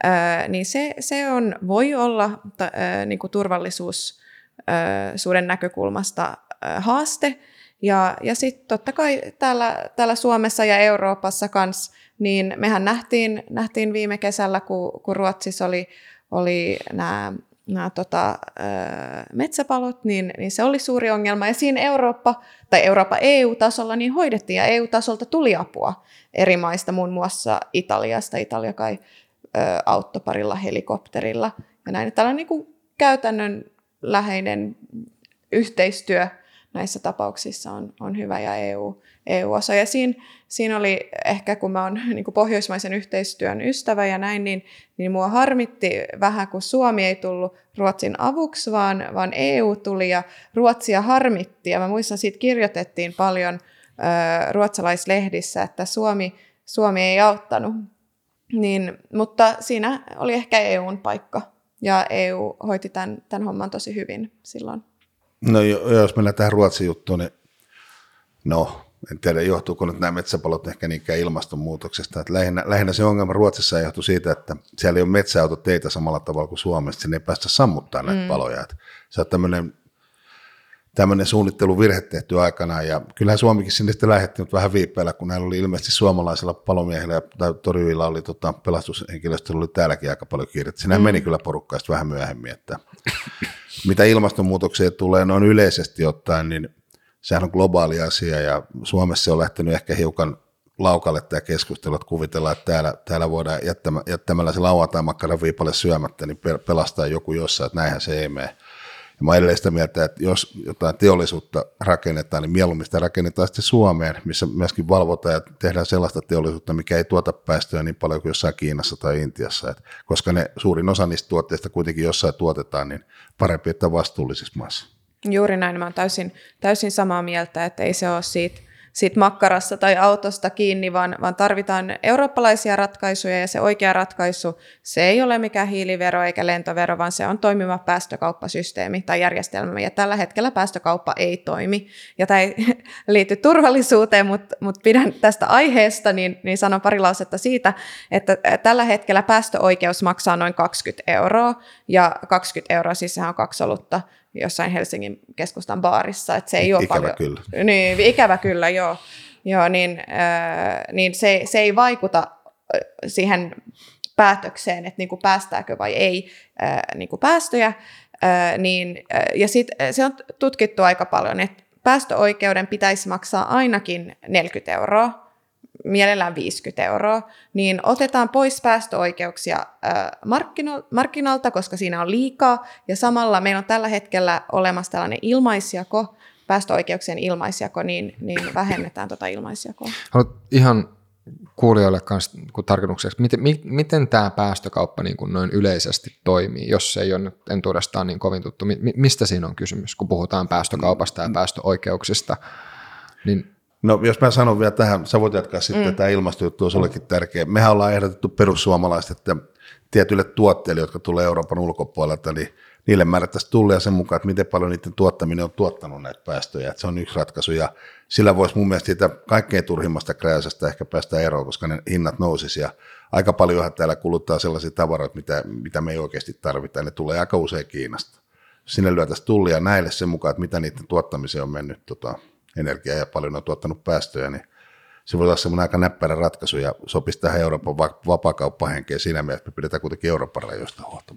Öö, niin se, se on, voi olla öö, niin kuin turvallisuuden näkökulmasta öö, haaste. Ja, ja sitten totta kai täällä, täällä Suomessa ja Euroopassa kanssa, niin mehän nähtiin, nähtiin viime kesällä, kun, kun Ruotsissa oli, oli nämä nämä tota, metsäpalot, niin, niin se oli suuri ongelma. Ja siinä Eurooppa tai Eurooppa EU-tasolla niin hoidettiin ja EU-tasolta tuli apua eri maista, muun muassa Italiasta. Italia kai ö, auttoi parilla helikopterilla. Ja näin, tällainen niin kuin käytännön läheinen yhteistyö näissä tapauksissa on, on hyvä ja EU, EU-osa. Ja siinä, siinä oli ehkä, kun mä oon niin pohjoismaisen yhteistyön ystävä ja näin, niin, niin mua harmitti vähän, kun Suomi ei tullut Ruotsin avuksi, vaan, vaan EU tuli ja Ruotsia harmitti. Ja mä muistan, siitä kirjoitettiin paljon ö, ruotsalaislehdissä, että Suomi, Suomi ei auttanut. Niin, mutta siinä oli ehkä EUn paikka ja EU hoiti tämän, tämän homman tosi hyvin silloin. No jos mennään tähän Ruotsin juttuun, niin no, en tiedä johtuuko nyt nämä metsäpalot ehkä niinkään ilmastonmuutoksesta. Että lähinnä, lähinnä se ongelma Ruotsissa johtuu siitä, että siellä ei ole metsäautoteitä samalla tavalla kuin Suomessa, sinne ei päästä sammuttaa näitä mm. paloja. Että se on tämmöinen, tämmöinen suunnitteluvirhe tehty aikanaan, ja kyllähän Suomikin sinne sitten lähetti nyt vähän viipeillä, kun näillä oli ilmeisesti suomalaisilla palomiehillä tai torjuilla oli tota, pelastushenkilöstöllä oli täälläkin aika paljon kiirettä. Sinä mm. meni kyllä porukkaista vähän myöhemmin, että mitä ilmastonmuutokseen tulee noin yleisesti ottaen, niin sehän on globaali asia ja Suomessa on lähtenyt ehkä hiukan laukalle tämä keskustelu, että kuvitellaan, että täällä, täällä voidaan jättämä, jättämällä se lauantai makkaran viipalle syömättä, niin pelastaa joku jossain, että näinhän se ei mene. Ja mä edelleen sitä mieltä, että jos jotain teollisuutta rakennetaan, niin mieluummin sitä rakennetaan sitten Suomeen, missä myöskin valvotaan ja tehdään sellaista teollisuutta, mikä ei tuota päästöjä niin paljon kuin jossain Kiinassa tai Intiassa. Et koska ne suurin osa niistä tuotteista kuitenkin jossain tuotetaan, niin parempi, että vastuullisissa maissa. Juuri näin, mä olen täysin, täysin samaa mieltä, että ei se ole siitä, siitä makkarassa tai autosta kiinni, vaan, vaan tarvitaan eurooppalaisia ratkaisuja ja se oikea ratkaisu, se ei ole mikään hiilivero eikä lentovero, vaan se on toimiva päästökauppasysteemi tai järjestelmä ja tällä hetkellä päästökauppa ei toimi. Ja tämä ei liity turvallisuuteen, mutta, mutta pidän tästä aiheesta, niin, niin sanon pari lausetta siitä, että tällä hetkellä päästöoikeus maksaa noin 20 euroa. Ja 20 euroa, sehän on kaksi olutta jossain Helsingin keskustan baarissa. Että se ei ole ikävä paljon. kyllä. Niin, ikävä kyllä, joo. joo niin äh, niin se, se ei vaikuta äh, siihen päätökseen, että niin kuin päästääkö vai ei äh, niin kuin päästöjä. Äh, niin, äh, ja sit, äh, se on tutkittu aika paljon, että päästöoikeuden pitäisi maksaa ainakin 40 euroa, mielellään 50 euroa, niin otetaan pois päästöoikeuksia markkinalta, koska siinä on liikaa, ja samalla meillä on tällä hetkellä olemassa tällainen ilmaisjako, päästöoikeuksien ilmaisjako, niin, niin vähennetään tuota ilmaisjakoa. Haluat ihan kuulijoille kanssa tarkennukseksi, miten, miten tämä päästökauppa niin kuin noin yleisesti toimii, jos se ei ole nyt entuudestaan niin kovin tuttu. Mistä siinä on kysymys, kun puhutaan päästökaupasta ja päästöoikeuksista? Niin No jos mä sanon vielä tähän, sä voit jatkaa sitten, mm. tämä ilmastojuttu on ollekin tärkeä. Mehän ollaan ehdotettu perussuomalaiset, että tietyille tuotteille, jotka tulee Euroopan ulkopuolelta, niin niille määrättäisiin tullia sen mukaan, että miten paljon niiden tuottaminen on tuottanut näitä päästöjä. Että se on yksi ratkaisu ja sillä voisi mun mielestä siitä kaikkein turhimmasta kräysästä ehkä päästä eroon, koska ne hinnat nousisi ja aika paljonhan täällä kuluttaa sellaisia tavaroita, mitä, mitä me ei oikeasti tarvita. Ne tulee aika usein Kiinasta. Sinne lyötäisiin tullia näille sen mukaan, että mitä niiden tuottamiseen on mennyt tota, energiaa ja paljon on tuottanut päästöjä, niin se voi olla semmoinen aika näppärä ratkaisu ja sopisi tähän Euroopan vapaakauppahenkeen siinä mielessä, että me pidetään kuitenkin Euroopan rajoista huolta.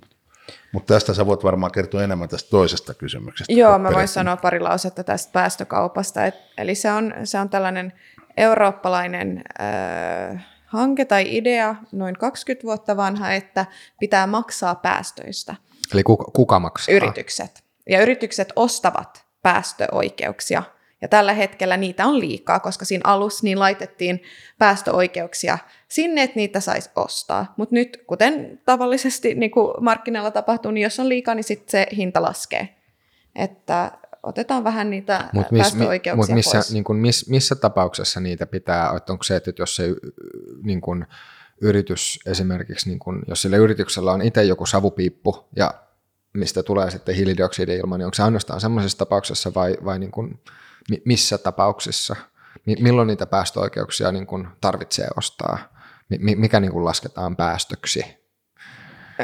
Mutta tästä sä voit varmaan kertoa enemmän tästä toisesta kysymyksestä. Joo, mä voin sanoa pari lausetta tästä päästökaupasta. Et, eli se on, se on tällainen eurooppalainen äh, hanke tai idea, noin 20 vuotta vanha, että pitää maksaa päästöistä. Eli kuka, kuka maksaa? Yritykset. Ja yritykset ostavat päästöoikeuksia – ja tällä hetkellä niitä on liikaa, koska siinä alussa niin laitettiin päästöoikeuksia sinne, että niitä saisi ostaa. Mutta nyt, kuten tavallisesti niin kuin markkinoilla tapahtuu, niin jos on liikaa, niin sitten se hinta laskee. Että otetaan vähän niitä mut miss, päästöoikeuksia mut missä, pois. Niin kuin miss, missä tapauksessa niitä pitää, että onko se, että jos se niin kuin, yritys esimerkiksi, niin kuin, jos sillä yrityksellä on itse joku savupiippu ja mistä tulee sitten hiilidioksidi ilman, niin onko se ainoastaan sellaisessa tapauksessa vai, vai niin kuin, missä tapauksissa, milloin niitä päästöoikeuksia niin kuin tarvitsee ostaa, mikä niin kuin lasketaan päästöksi?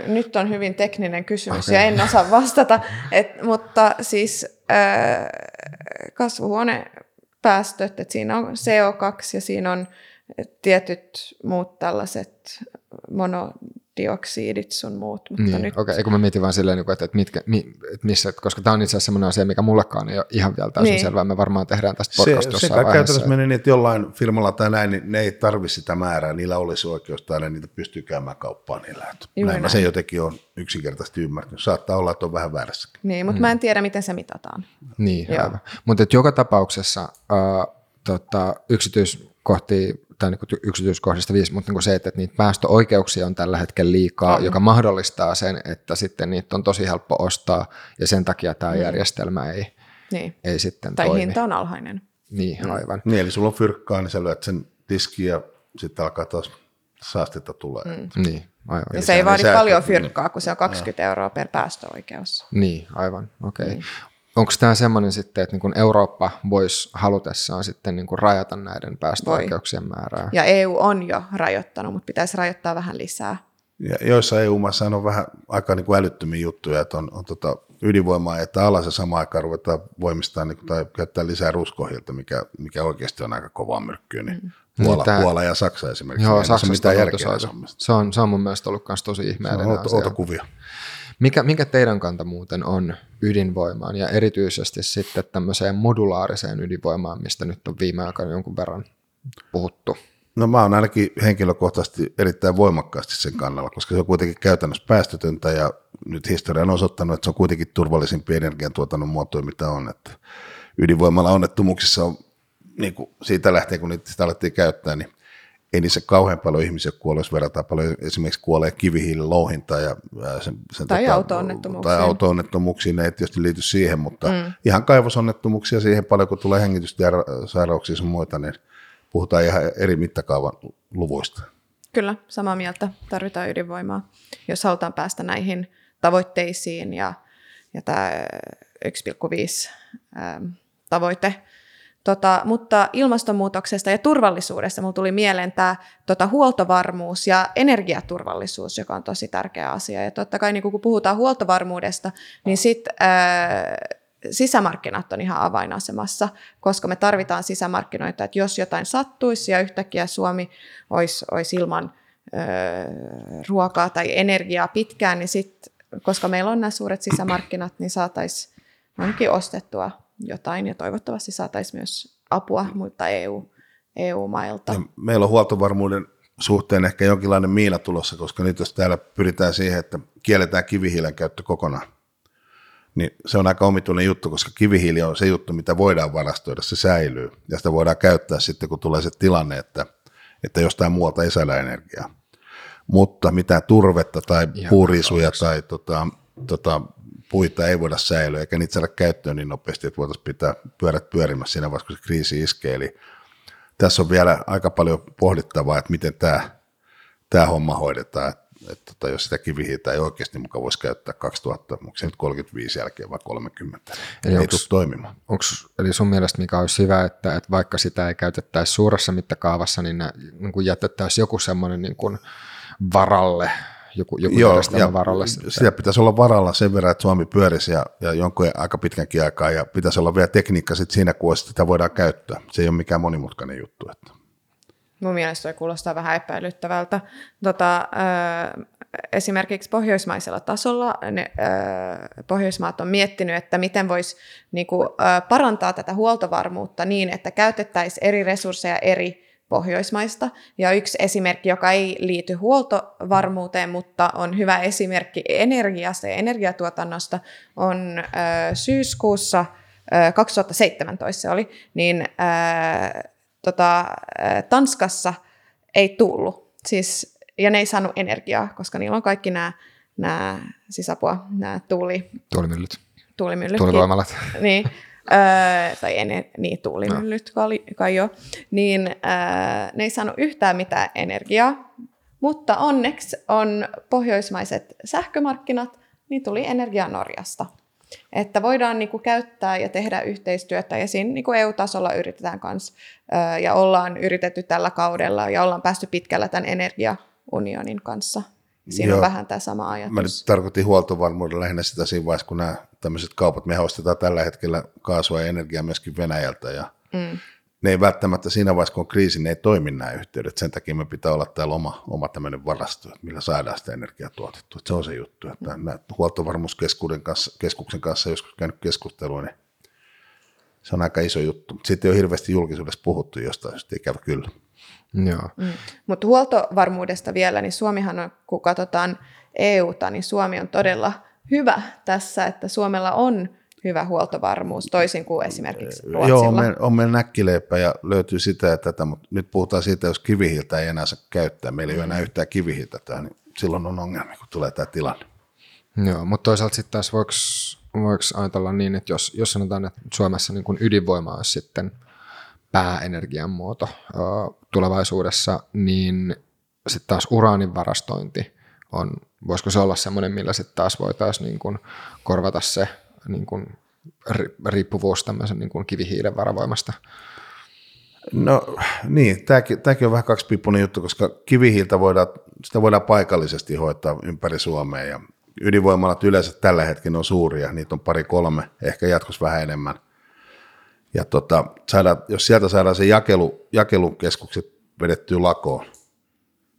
Nyt on hyvin tekninen kysymys okay. ja en osaa vastata, et, mutta siis äh, kasvuhuonepäästöt, että siinä on CO2 ja siinä on tietyt muut tällaiset mono, dioksidit sun muut. Mutta niin, nyt... okei, okay. kun mä mietin vaan silleen, niinku, että, että, mitkä, että missä, koska tämä on itse asiassa sellainen asia, mikä mullekaan ei ole ihan vielä täysin niin. selvää. Me varmaan tehdään tästä podcastista se, se käytännössä menee niin, että jollain firmalla tai näin, niin ne ei tarvitse sitä määrää, niillä olisi oikeus tai niitä pystyy käymään kauppaan niillä. Näin, näin mä sen jotenkin on yksinkertaisesti ymmärtänyt. Saattaa olla, että on vähän väärässä. Niin, mutta mm. mä en tiedä, miten se mitataan. Niin, aivan. Mutta joka tapauksessa äh, tota, yksityiskohtia tai niin yksityiskohdista viisi, mutta niin se, että niitä päästöoikeuksia on tällä hetkellä liikaa, on. joka mahdollistaa sen, että sitten niitä on tosi helppo ostaa ja sen takia tämä mm. järjestelmä ei, niin. ei sitten tai toimi. Tai hinta on alhainen. Niin, mm. aivan. Niin, eli sulla on fyrkkaa, niin sä lyöt sen diskiin ja sitten alkaa taas saastetta tulee. Mm. Niin, aivan. Ja se ei vaadi paljon fyrkkaa, kun se on 20 no. euroa per päästöoikeus. Niin, aivan, okei. Okay. Niin onko tämä semmoinen sitten, että niin Eurooppa voisi halutessaan sitten niin kuin rajata näiden päästöoikeuksien Voi. määrää? Ja EU on jo rajoittanut, mutta pitäisi rajoittaa vähän lisää. Ja joissa EU-maissa on vähän aika niin kuin älyttömiä juttuja, että on, on tota ydinvoimaa, että alas ja samaan aikaan ruvetaan voimistaa niin kuin, tai käyttää lisää ruskohilta, mikä, mikä oikeasti on aika kovaa myrkkyä. Niin mm. Puola, niin Puola ja Saksa esimerkiksi. Joo, Saksasta mitään järkeä se on, se on mun mielestä ollut myös tosi ihmeellinen se on outo, kuvia. Mikä, mikä teidän kanta muuten on ydinvoimaan ja erityisesti sitten tämmöiseen modulaariseen ydinvoimaan, mistä nyt on viime aikoina jonkun verran puhuttu? No mä oon ainakin henkilökohtaisesti erittäin voimakkaasti sen kannalla, koska se on kuitenkin käytännössä päästötöntä ja nyt historia on osoittanut, että se on kuitenkin turvallisimpi energiantuotannon muotoja, mitä on. Että ydinvoimalla onnettomuuksissa on, niin kuin siitä lähtien, kun niitä sitä alettiin käyttää, niin ei niissä kauhean paljon ihmisiä kuole, jos verrataan paljon esimerkiksi kuolee kivihiilen louhinta ja sen, sen tai tota, auto-onnettomuuksiin. Tai auto-onnettomuuksiin, ne ei tietysti liity siihen, mutta mm. ihan kaivosonnettomuuksia siihen paljon, kun tulee hengityssairauksia ja muita, niin puhutaan ihan eri mittakaavan luvuista. Kyllä, samaa mieltä. Tarvitaan ydinvoimaa, jos halutaan päästä näihin tavoitteisiin ja, ja tämä 1,5 tavoite Tota, mutta ilmastonmuutoksesta ja turvallisuudesta mulla tuli mieleen tämä tota, huoltovarmuus ja energiaturvallisuus, joka on tosi tärkeä asia. Ja totta kai niin kun puhutaan huoltovarmuudesta, niin sitten sisämarkkinat on ihan avainasemassa, koska me tarvitaan sisämarkkinoita, että jos jotain sattuisi ja yhtäkkiä Suomi olisi, olisi ilman ää, ruokaa tai energiaa pitkään, niin sitten, koska meillä on nämä suuret sisämarkkinat, niin saataisiin ainakin ostettua jotain ja toivottavasti saataisiin myös apua muilta EU, EU-mailta. Ja meillä on huoltovarmuuden suhteen ehkä jonkinlainen miina tulossa, koska nyt jos täällä pyritään siihen, että kielletään kivihiilen käyttö kokonaan, niin se on aika omituinen juttu, koska kivihiili on se juttu, mitä voidaan varastoida, se säilyy. Ja sitä voidaan käyttää sitten, kun tulee se tilanne, että, että jostain muualta ei saada energiaa. Mutta mitään turvetta tai puurisuja tai tota, tota, puita ei voida säilyä, eikä niitä saada käyttöön niin nopeasti, että voitaisiin pitää pyörät pyörimässä siinä vaiheessa, kun se kriisi iskee. Eli tässä on vielä aika paljon pohdittavaa, että miten tämä, tämä homma hoidetaan. Että, että, että jos sitä kivihiiltä ei oikeasti mukaan voisi käyttää 2000, onko se nyt 35 jälkeen vai 30, eli ei tule toimimaan. Onks, eli sun mielestä mikä olisi hyvä, että, että vaikka sitä ei käytettäisi suuressa mittakaavassa, niin, niin jätettäisiin joku semmoinen niin kuin varalle joku, joku Joo, ja varalle. Sitä pitäisi olla varalla sen verran, että Suomi pyörisi ja, ja jonkun aika pitkänkin aikaa, ja pitäisi olla vielä tekniikka sit siinä, kun sitä voidaan käyttää. Se ei ole mikään monimutkainen juttu. Että. Mun mielestä se kuulostaa vähän epäilyttävältä. Tota, äh, esimerkiksi pohjoismaisella tasolla ne, äh, Pohjoismaat on miettinyt, että miten voisi niinku, äh, parantaa tätä huoltovarmuutta niin, että käytettäisiin eri resursseja eri Pohjoismaista. Ja yksi esimerkki, joka ei liity huoltovarmuuteen, mutta on hyvä esimerkki energiasta ja energiatuotannosta, on äh, syyskuussa äh, 2017 se oli, niin äh, tota, äh, Tanskassa ei tullut. Siis, ja ne ei saanut energiaa, koska niillä on kaikki nämä, nämä sisapua, nämä tuuli... Tuulimyllyt. Tuulimyllyt. Tuulivoimalat. Niin, öö, tai en, niin tuulimyllyt no. kai jo, niin öö, ne ei saanut yhtään mitään energiaa, mutta onneksi on pohjoismaiset sähkömarkkinat, niin tuli energia Norjasta. Että voidaan niin kuin, käyttää ja tehdä yhteistyötä ja siinä niin kuin EU-tasolla yritetään kanssa öö, ja ollaan yritetty tällä kaudella ja ollaan päästy pitkällä tämän energiaunionin kanssa. Siinä Joo. on vähän tämä sama ajatus. Mä nyt tarkoitin huoltovarmuuden lähinnä sitä siinä vaiheessa, kun nämä tämmöiset kaupat, me ostetaan tällä hetkellä kaasua ja energiaa myöskin Venäjältä ja mm. ne ei välttämättä siinä vaiheessa, kun on kriisi, ne ei toimi nämä yhteydet. Sen takia me pitää olla täällä oma, oma tämmöinen varasto, millä saadaan sitä energiaa tuotettua. Se on se juttu, että mm. huoltovarmuuskeskuksen kanssa, keskuksen kanssa joskus käynyt keskustelua, niin se on aika iso juttu. Sitten ei ole hirveästi julkisuudessa puhuttu jostain, jos ikävä kyllä. Joo. Mm. Mutta huoltovarmuudesta vielä, niin Suomihan on, kun katsotaan EUta, niin Suomi on todella hyvä tässä, että Suomella on hyvä huoltovarmuus, toisin kuin esimerkiksi Ruotsilla. Joo, on meillä, on meillä näkkileipä ja löytyy sitä ja tätä, mutta nyt puhutaan siitä, jos kivihiiltä ei enää saa käyttää, meillä ei ole enää yhtään kivihiiltä tähän, niin silloin on ongelma, kun tulee tämä tilanne. Joo, mutta toisaalta sitten taas voiko, voiko ajatella niin, että jos, jos sanotaan, että Suomessa niin kuin ydinvoima olisi sitten pääenergian muoto tulevaisuudessa, niin sitten taas uraanin varastointi on, voisiko se olla semmoinen, millä sitten taas voitaisiin niin kuin korvata se niin kuin riippuvuus tämmöisen niin kuin kivihiilen varavoimasta? No niin, tämäkin, tämäkin on vähän kaksipiippunen juttu, koska kivihiiltä voidaan, sitä voidaan paikallisesti hoitaa ympäri Suomea ja ydinvoimalat yleensä tällä hetkellä on suuria, niitä on pari kolme, ehkä jatkossa vähän enemmän. Ja tota, saada, jos sieltä saadaan se jakelu, jakelukeskukset vedettyä lakoon,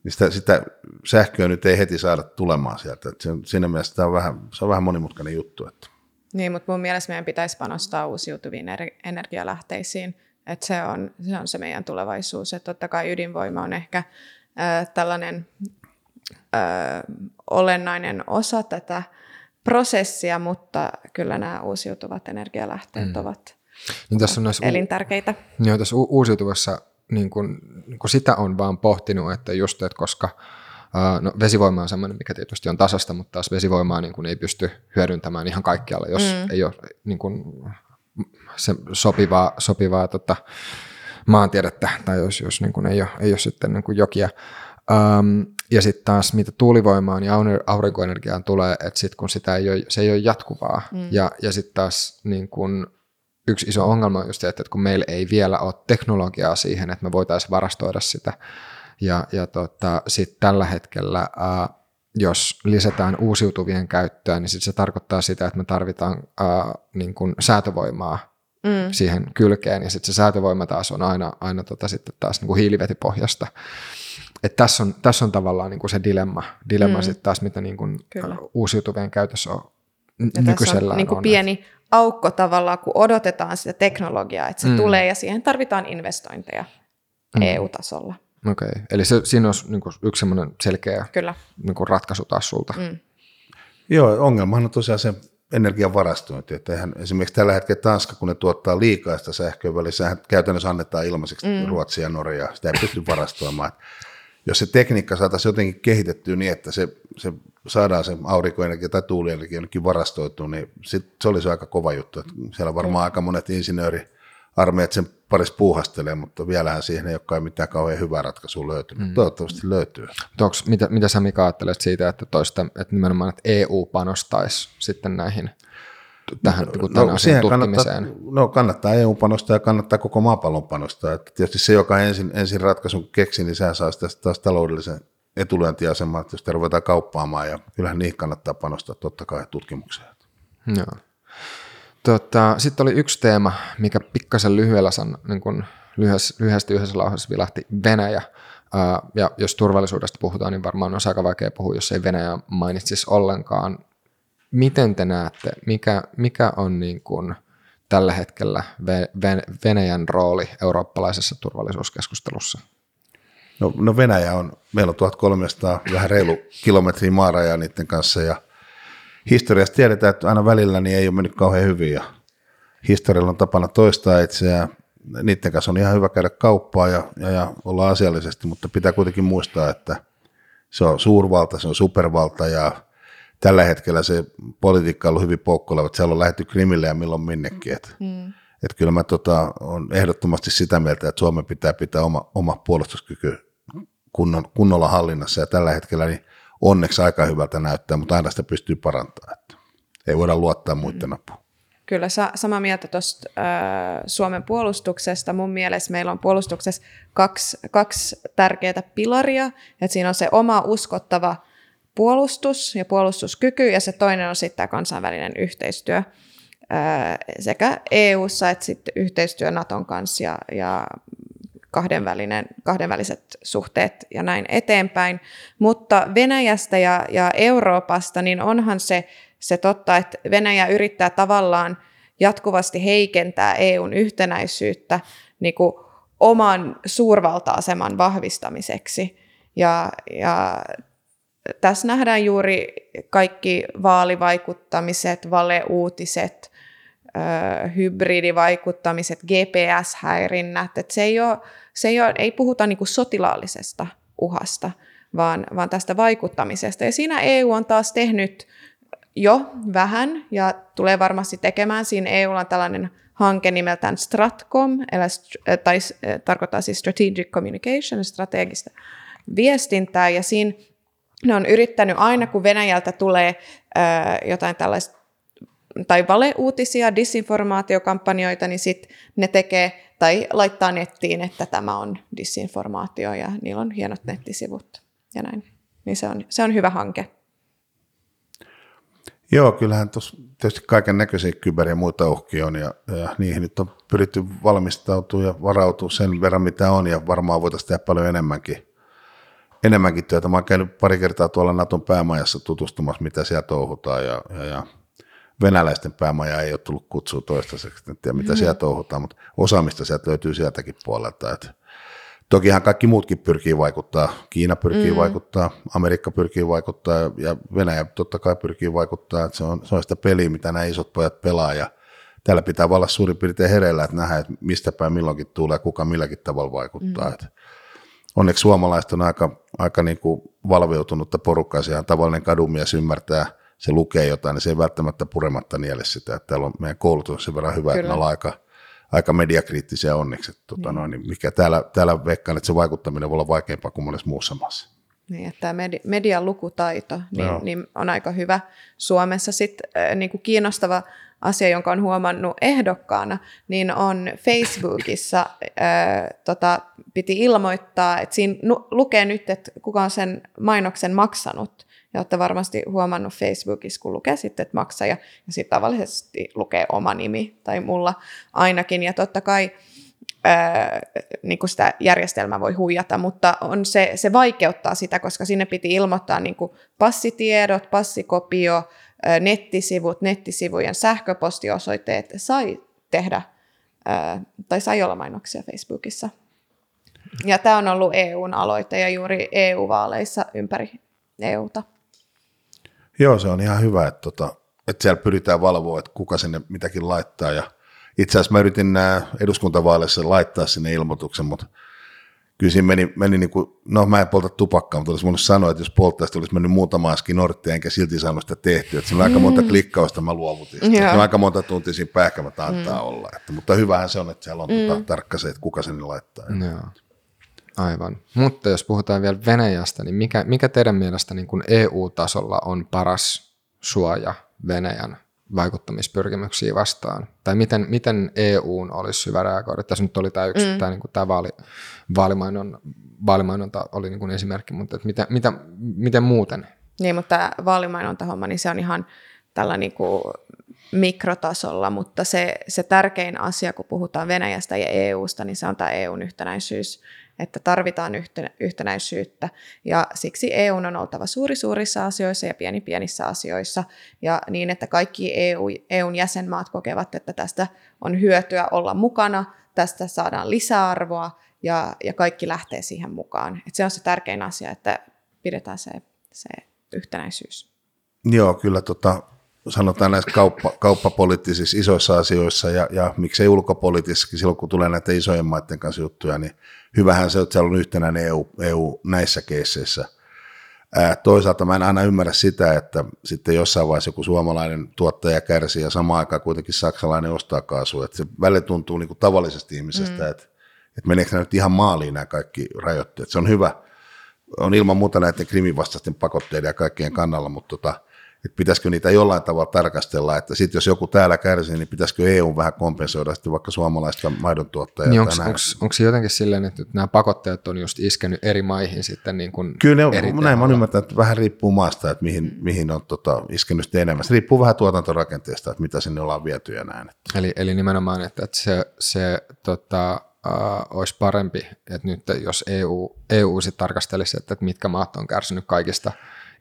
niin sitä, sitä sähköä nyt ei heti saada tulemaan sieltä. Et se, siinä mielessä tämä on vähän, se on vähän monimutkainen juttu. Että. Niin, mutta mun mielestä meidän pitäisi panostaa uusiutuviin energialähteisiin. Että se, on, se on se meidän tulevaisuus. Että totta kai ydinvoima on ehkä äh, tällainen äh, olennainen osa tätä prosessia, mutta kyllä nämä uusiutuvat energialähteet mm. ovat, niin tässä on näissä elintärkeitä. U- joo, tässä u- uusiutuvassa niin kuin, niin kuin sitä on vaan pohtinut, että just, että koska no, vesivoima on sellainen, mikä tietysti on tasasta, mutta taas vesivoimaa niin kuin ei pysty hyödyntämään ihan kaikkialla, jos mm. ei ole niin kuin, se sopivaa, sopivaa tota, maantiedettä tai jos, jos niin kuin ei, ole, ei ole sitten niin kuin jokia. Um, ja sitten taas mitä tuulivoimaan ja aurinkoenergiaan tulee, että sitten kun sitä ei ole, se ei ole jatkuvaa. Mm. Ja, ja sitten taas niin kun yksi iso ongelma on just se, että kun meillä ei vielä ole teknologiaa siihen, että me voitaisiin varastoida sitä. Ja, ja tota, sitten tällä hetkellä, ää, jos lisätään uusiutuvien käyttöä, niin sit se tarkoittaa sitä, että me tarvitaan ää, niin kun säätövoimaa mm. siihen kylkeen, ja sitten se säätövoima taas on aina, aina tota sitten taas niin kuin hiilivetipohjasta että tässä on, tässä on tavallaan niin kuin se dilemma, dilemma mm. sitten taas, mitä niin kuin uusiutuvien käytössä on ja nykyisellään on, niin kuin on. pieni aukko tavallaan, kun odotetaan sitä teknologiaa, että se mm. tulee ja siihen tarvitaan investointeja mm. EU-tasolla. Okei, okay. eli se, siinä olisi niin kuin yksi semmoinen selkeä Kyllä. Niin kuin ratkaisu taas sulta. Mm. Joo, ongelmahan on tosiaan se energian varastointi. Että eihän, esimerkiksi tällä hetkellä Tanska, kun ne tuottaa liikaa sitä sähköä, välissä käytännössä annetaan ilmaiseksi mm. Ruotsia ja Norjaa. Sitä ei pysty varastoimaan jos se tekniikka saataisiin jotenkin kehitettyä niin, että se, se saadaan se aurinkoenergia tai tuulienergia jonnekin varastoitua, niin sit, se olisi aika kova juttu. Että siellä varmaan aika monet insinööri armeijat sen parissa puuhastelee, mutta vielähän siihen ei ole mitään kauhean hyvää ratkaisua löytynyt. Mm. Toivottavasti löytyy. Onks, mitä, mitä sä Mika ajattelet siitä, että, toista, että nimenomaan että EU panostaisi sitten näihin tähän no, tämän no, siihen kannattaa, no, kannattaa EU panostaa ja kannattaa koko maapallon panostaa. Että tietysti se, joka ensin, ensin ratkaisun keksi, niin sehän saa sitä taas taloudellisen etulyöntiaseman, että jos ruvetaan kauppaamaan ja kyllähän niihin kannattaa panostaa totta kai tutkimukseen. Joo. Tota, Sitten oli yksi teema, mikä pikkasen lyhyellä san, niin kuin lyhyesti, lyhyesti yhdessä lauseessa vilahti Venäjä. Ja jos turvallisuudesta puhutaan, niin varmaan on aika vaikea puhua, jos ei Venäjä mainitsisi ollenkaan miten te näette, mikä, mikä on niin kuin tällä hetkellä Venäjän rooli eurooppalaisessa turvallisuuskeskustelussa? No, no Venäjä on, meillä on 1300 vähän reilu kilometriä maarajaa niiden kanssa ja historiasta tiedetään, että aina välillä niin ei ole mennyt kauhean hyvin ja historialla on tapana toistaa itseään. Niiden kanssa on ihan hyvä käydä kauppaa ja, ja, ja olla asiallisesti, mutta pitää kuitenkin muistaa, että se on suurvalta, se on supervalta ja tällä hetkellä se politiikka on ollut hyvin poukkoileva, että siellä on lähetty Krimille ja milloin minnekin. Että, mm. että kyllä mä tota, on ehdottomasti sitä mieltä, että Suomen pitää pitää oma, oma puolustuskyky kunnon, kunnolla hallinnassa ja tällä hetkellä niin onneksi aika hyvältä näyttää, mutta aina sitä pystyy parantamaan. Että ei voida luottaa muiden mm. apuun. Kyllä, sa- samaa mieltä tuosta äh, Suomen puolustuksesta. Mun mielestä meillä on puolustuksessa kaksi, kaksi tärkeää pilaria. Että siinä on se oma uskottava puolustus ja puolustuskyky, ja se toinen on sitten tämä kansainvälinen yhteistyö sekä EU-ssa että sitten yhteistyö Naton kanssa ja, ja kahdenvälinen, kahdenväliset suhteet ja näin eteenpäin. Mutta Venäjästä ja, ja Euroopasta, niin onhan se, se totta, että Venäjä yrittää tavallaan jatkuvasti heikentää EUn yhtenäisyyttä niin kuin oman suurvalta-aseman vahvistamiseksi. Ja, ja tässä nähdään juuri kaikki vaalivaikuttamiset, valeuutiset, hybridivaikuttamiset, GPS-häirinnät. Et se ei, ole, se ei, ole, ei puhuta niinku sotilaallisesta uhasta, vaan, vaan tästä vaikuttamisesta. Ja siinä EU on taas tehnyt jo vähän ja tulee varmasti tekemään. Siinä EUlla on tällainen hanke nimeltään Stratcom, eli, tai tarkoittaa siis Strategic Communication, strategista viestintää, ja siinä ne on yrittänyt aina, kun Venäjältä tulee jotain tällaista tai valeuutisia, disinformaatiokampanjoita, niin sitten ne tekee tai laittaa nettiin, että tämä on disinformaatio ja niillä on hienot nettisivut ja näin. Niin se on, se on hyvä hanke. Joo, kyllähän tuossa tietysti kaiken näköisiä kyber- ja muita uhkia on, ja, ja niihin nyt on pyritty valmistautumaan ja varautua sen verran, mitä on, ja varmaan voitaisiin tehdä paljon enemmänkin enemmänkin työtä. Mä oon käynyt pari kertaa tuolla Naton päämajassa tutustumassa, mitä siellä touhutaan ja, ja, ja venäläisten päämaja ei ole tullut kutsua toistaiseksi, en tiedä mitä mm. siellä touhutaan, mutta osaamista sieltä löytyy sieltäkin puolelta. Et tokihan kaikki muutkin pyrkii vaikuttaa. Kiina pyrkii mm. vaikuttaa, Amerikka pyrkii vaikuttaa ja Venäjä totta kai pyrkii vaikuttaa. Että se, on, se on sitä peliä, mitä nämä isot pojat pelaa ja täällä pitää olla suurin piirtein hereillä, että nähdään, että mistä päin milloinkin tulee, kuka milläkin tavalla vaikuttaa. Mm. onneksi suomalaiset on aika, aika niin kuin valveutunutta porukkaa, tavallinen kadumies ymmärtää, se lukee jotain, niin se ei välttämättä purematta niele sitä. Että täällä on meidän koulutus on sen verran hyvä, Kyllä. että me ollaan aika, aika mediakriittisiä onneksi. Että, tuota, mm. noin, niin mikä täällä, täällä veikkaan, että se vaikuttaminen voi olla vaikeampaa kuin monessa muussa maassa. Niin, että tämä median lukutaito niin, niin on aika hyvä Suomessa. Sitten äh, niin kuin kiinnostava asia, jonka on huomannut ehdokkaana, niin on Facebookissa, ää, tota, piti ilmoittaa, että siinä lukee nyt, että kuka on sen mainoksen maksanut. Ja olette varmasti huomannut Facebookissa, kun lukee sitten, että maksaja, ja sitten tavallisesti lukee oma nimi, tai mulla ainakin. Ja totta kai ää, niin kuin sitä järjestelmää voi huijata, mutta on se, se vaikeuttaa sitä, koska sinne piti ilmoittaa niin kuin passitiedot, passikopio, nettisivut, nettisivujen sähköpostiosoitteet sai tehdä tai sai olla mainoksia Facebookissa. Ja tämä on ollut EUn aloite ja juuri EU-vaaleissa ympäri EUta. Joo, se on ihan hyvä, että, tota, että siellä pyritään valvoa, että kuka sinne mitäkin laittaa. Ja itse asiassa mä yritin nämä eduskuntavaaleissa laittaa sinne ilmoituksen, mutta kyllä siinä meni, meni niin kuin, no mä en polta tupakkaa, mutta olisi voinut sanoa, että jos polttaisi, olisi mennyt muutama askin norttia, enkä silti saanut sitä tehtyä. Että siinä on aika monta mm. klikkausta, mä luovutin sitä. Yeah. on aika monta tuntia siinä pähkämätä antaa mm. olla. Että, mutta hyvähän se on, että siellä on tota mm. tota, tarkka se, että kuka sen laittaa. Joo. Aivan. Mutta jos puhutaan vielä Venäjästä, niin mikä, mikä teidän mielestä niin kuin EU-tasolla on paras suoja Venäjän vaikuttamispyrkimyksiä vastaan? Tai miten, miten EUn olisi hyvä reagoida? Tässä nyt oli tämä yksi, mm. tämä, niin kuin tämä vaali, vaalimainon, vaalimainonta oli niin kuin esimerkki, mutta että mitä, mitä, miten muuten? Niin, mutta vaalimainonta homma, niin se on ihan tällä niin kuin mikrotasolla, mutta se, se tärkein asia, kun puhutaan Venäjästä ja EUsta, niin se on tämä EUn yhtenäisyys että tarvitaan yhtenäisyyttä ja siksi EU on oltava suuri suurissa asioissa ja pieni pienissä asioissa ja niin, että kaikki EU, EUn jäsenmaat kokevat, että tästä on hyötyä olla mukana, tästä saadaan lisäarvoa ja, ja kaikki lähtee siihen mukaan. Et se on se tärkein asia, että pidetään se, se yhtenäisyys. Joo, kyllä tota, sanotaan näissä kauppa, kauppapoliittisissa isoissa asioissa ja, ja miksei ulkopoliittisissa, silloin kun tulee näitä isojen maiden kanssa juttuja, niin hyvähän se, että siellä on yhtenäinen EU, EU näissä keisseissä. Ää, toisaalta mä en aina ymmärrä sitä, että sitten jossain vaiheessa joku suomalainen tuottaja kärsii ja samaan aikaan kuitenkin saksalainen ostaa kaasua. Että se välillä tuntuu niin kuin tavallisesta ihmisestä, mm. että, että meneekö nämä nyt ihan maaliin nämä kaikki rajoitteet. Se on hyvä, on ilman muuta näiden krimivastaisten pakotteiden ja kaikkien kannalla, mutta tota, että pitäisikö niitä jollain tavalla tarkastella, että sitten jos joku täällä kärsii, niin pitäisikö EU vähän kompensoida sitten vaikka suomalaista maidon tuottajaa. Niin onko se jotenkin silleen, että nämä pakotteet on just iskenyt eri maihin sitten niin kuin Kyllä ne, eri näin mä ymmärtänyt, että vähän riippuu maasta, että mihin, mm. mihin on tota, iskenyt sitten enemmän. Se riippuu vähän tuotantorakenteesta, että mitä sinne ollaan viety ja näin. Eli, eli nimenomaan, että, että se, se tota, Uh, olisi parempi, että nyt jos EU, EU sitten tarkastelisi, että, että mitkä maat on kärsinyt kaikista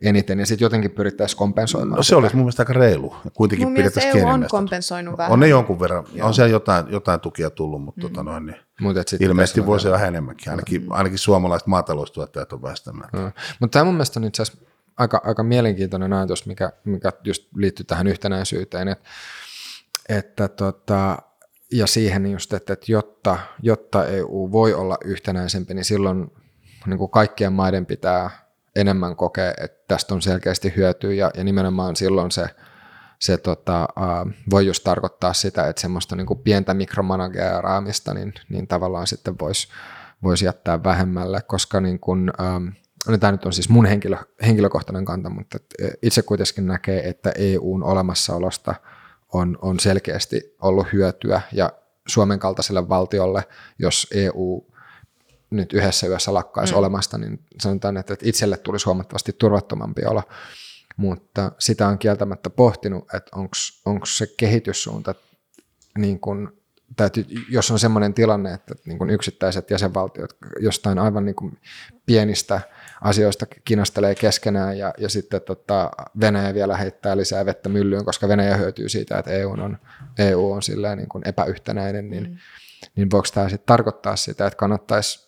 eniten, ja sitten jotenkin pyrittäisiin kompensoimaan. No se sitä. olisi mun mielestä aika reilu. Kuitenkin mun mielestä EU on kompensoinut vähän. On ne jonkun verran. Joo. On siellä jotain, jotain tukia tullut, mutta tota mm. tota noin, niin Mut et ilmeisesti voisi vähän enemmänkin. Ainakin, mm. ainakin suomalaiset maataloustuottajat on väistämään. No. Mutta tämä mun mielestä on itse asiassa aika, aika mielenkiintoinen ajatus, mikä, mikä just liittyy tähän yhtenäisyyteen, että, että tota, ja siihen just, että, että jotta, jotta EU voi olla yhtenäisempi, niin silloin niin kuin kaikkien maiden pitää enemmän kokee, että tästä on selkeästi hyötyä. Ja, ja nimenomaan silloin se, se tota, uh, voi just tarkoittaa sitä, että semmoista niin kuin pientä mikromanageeraamista niin, niin tavallaan sitten voisi vois jättää vähemmälle, koska niin kuin, um, no tämä nyt on siis mun henkilö, henkilökohtainen kanta, mutta itse kuitenkin näkee, että EUn olemassaolosta on, on selkeästi ollut hyötyä. Ja Suomen kaltaiselle valtiolle, jos EU nyt yhdessä yössä lakkaisi mm. olemasta, niin sanotaan, että itselle tulisi huomattavasti turvattomampi olo. Mutta sitä on kieltämättä pohtinut, että onko se kehityssuunta, niin kun, tai jos on sellainen tilanne, että niin kun yksittäiset jäsenvaltiot jostain aivan niin kun pienistä asioista kinastelee keskenään ja, ja sitten tota, Venäjä vielä heittää lisää vettä myllyyn, koska Venäjä hyötyy siitä, että EU on, EU on silleen niin kuin epäyhtenäinen, niin, mm. niin voiko tämä sitten tarkoittaa sitä, että kannattaisi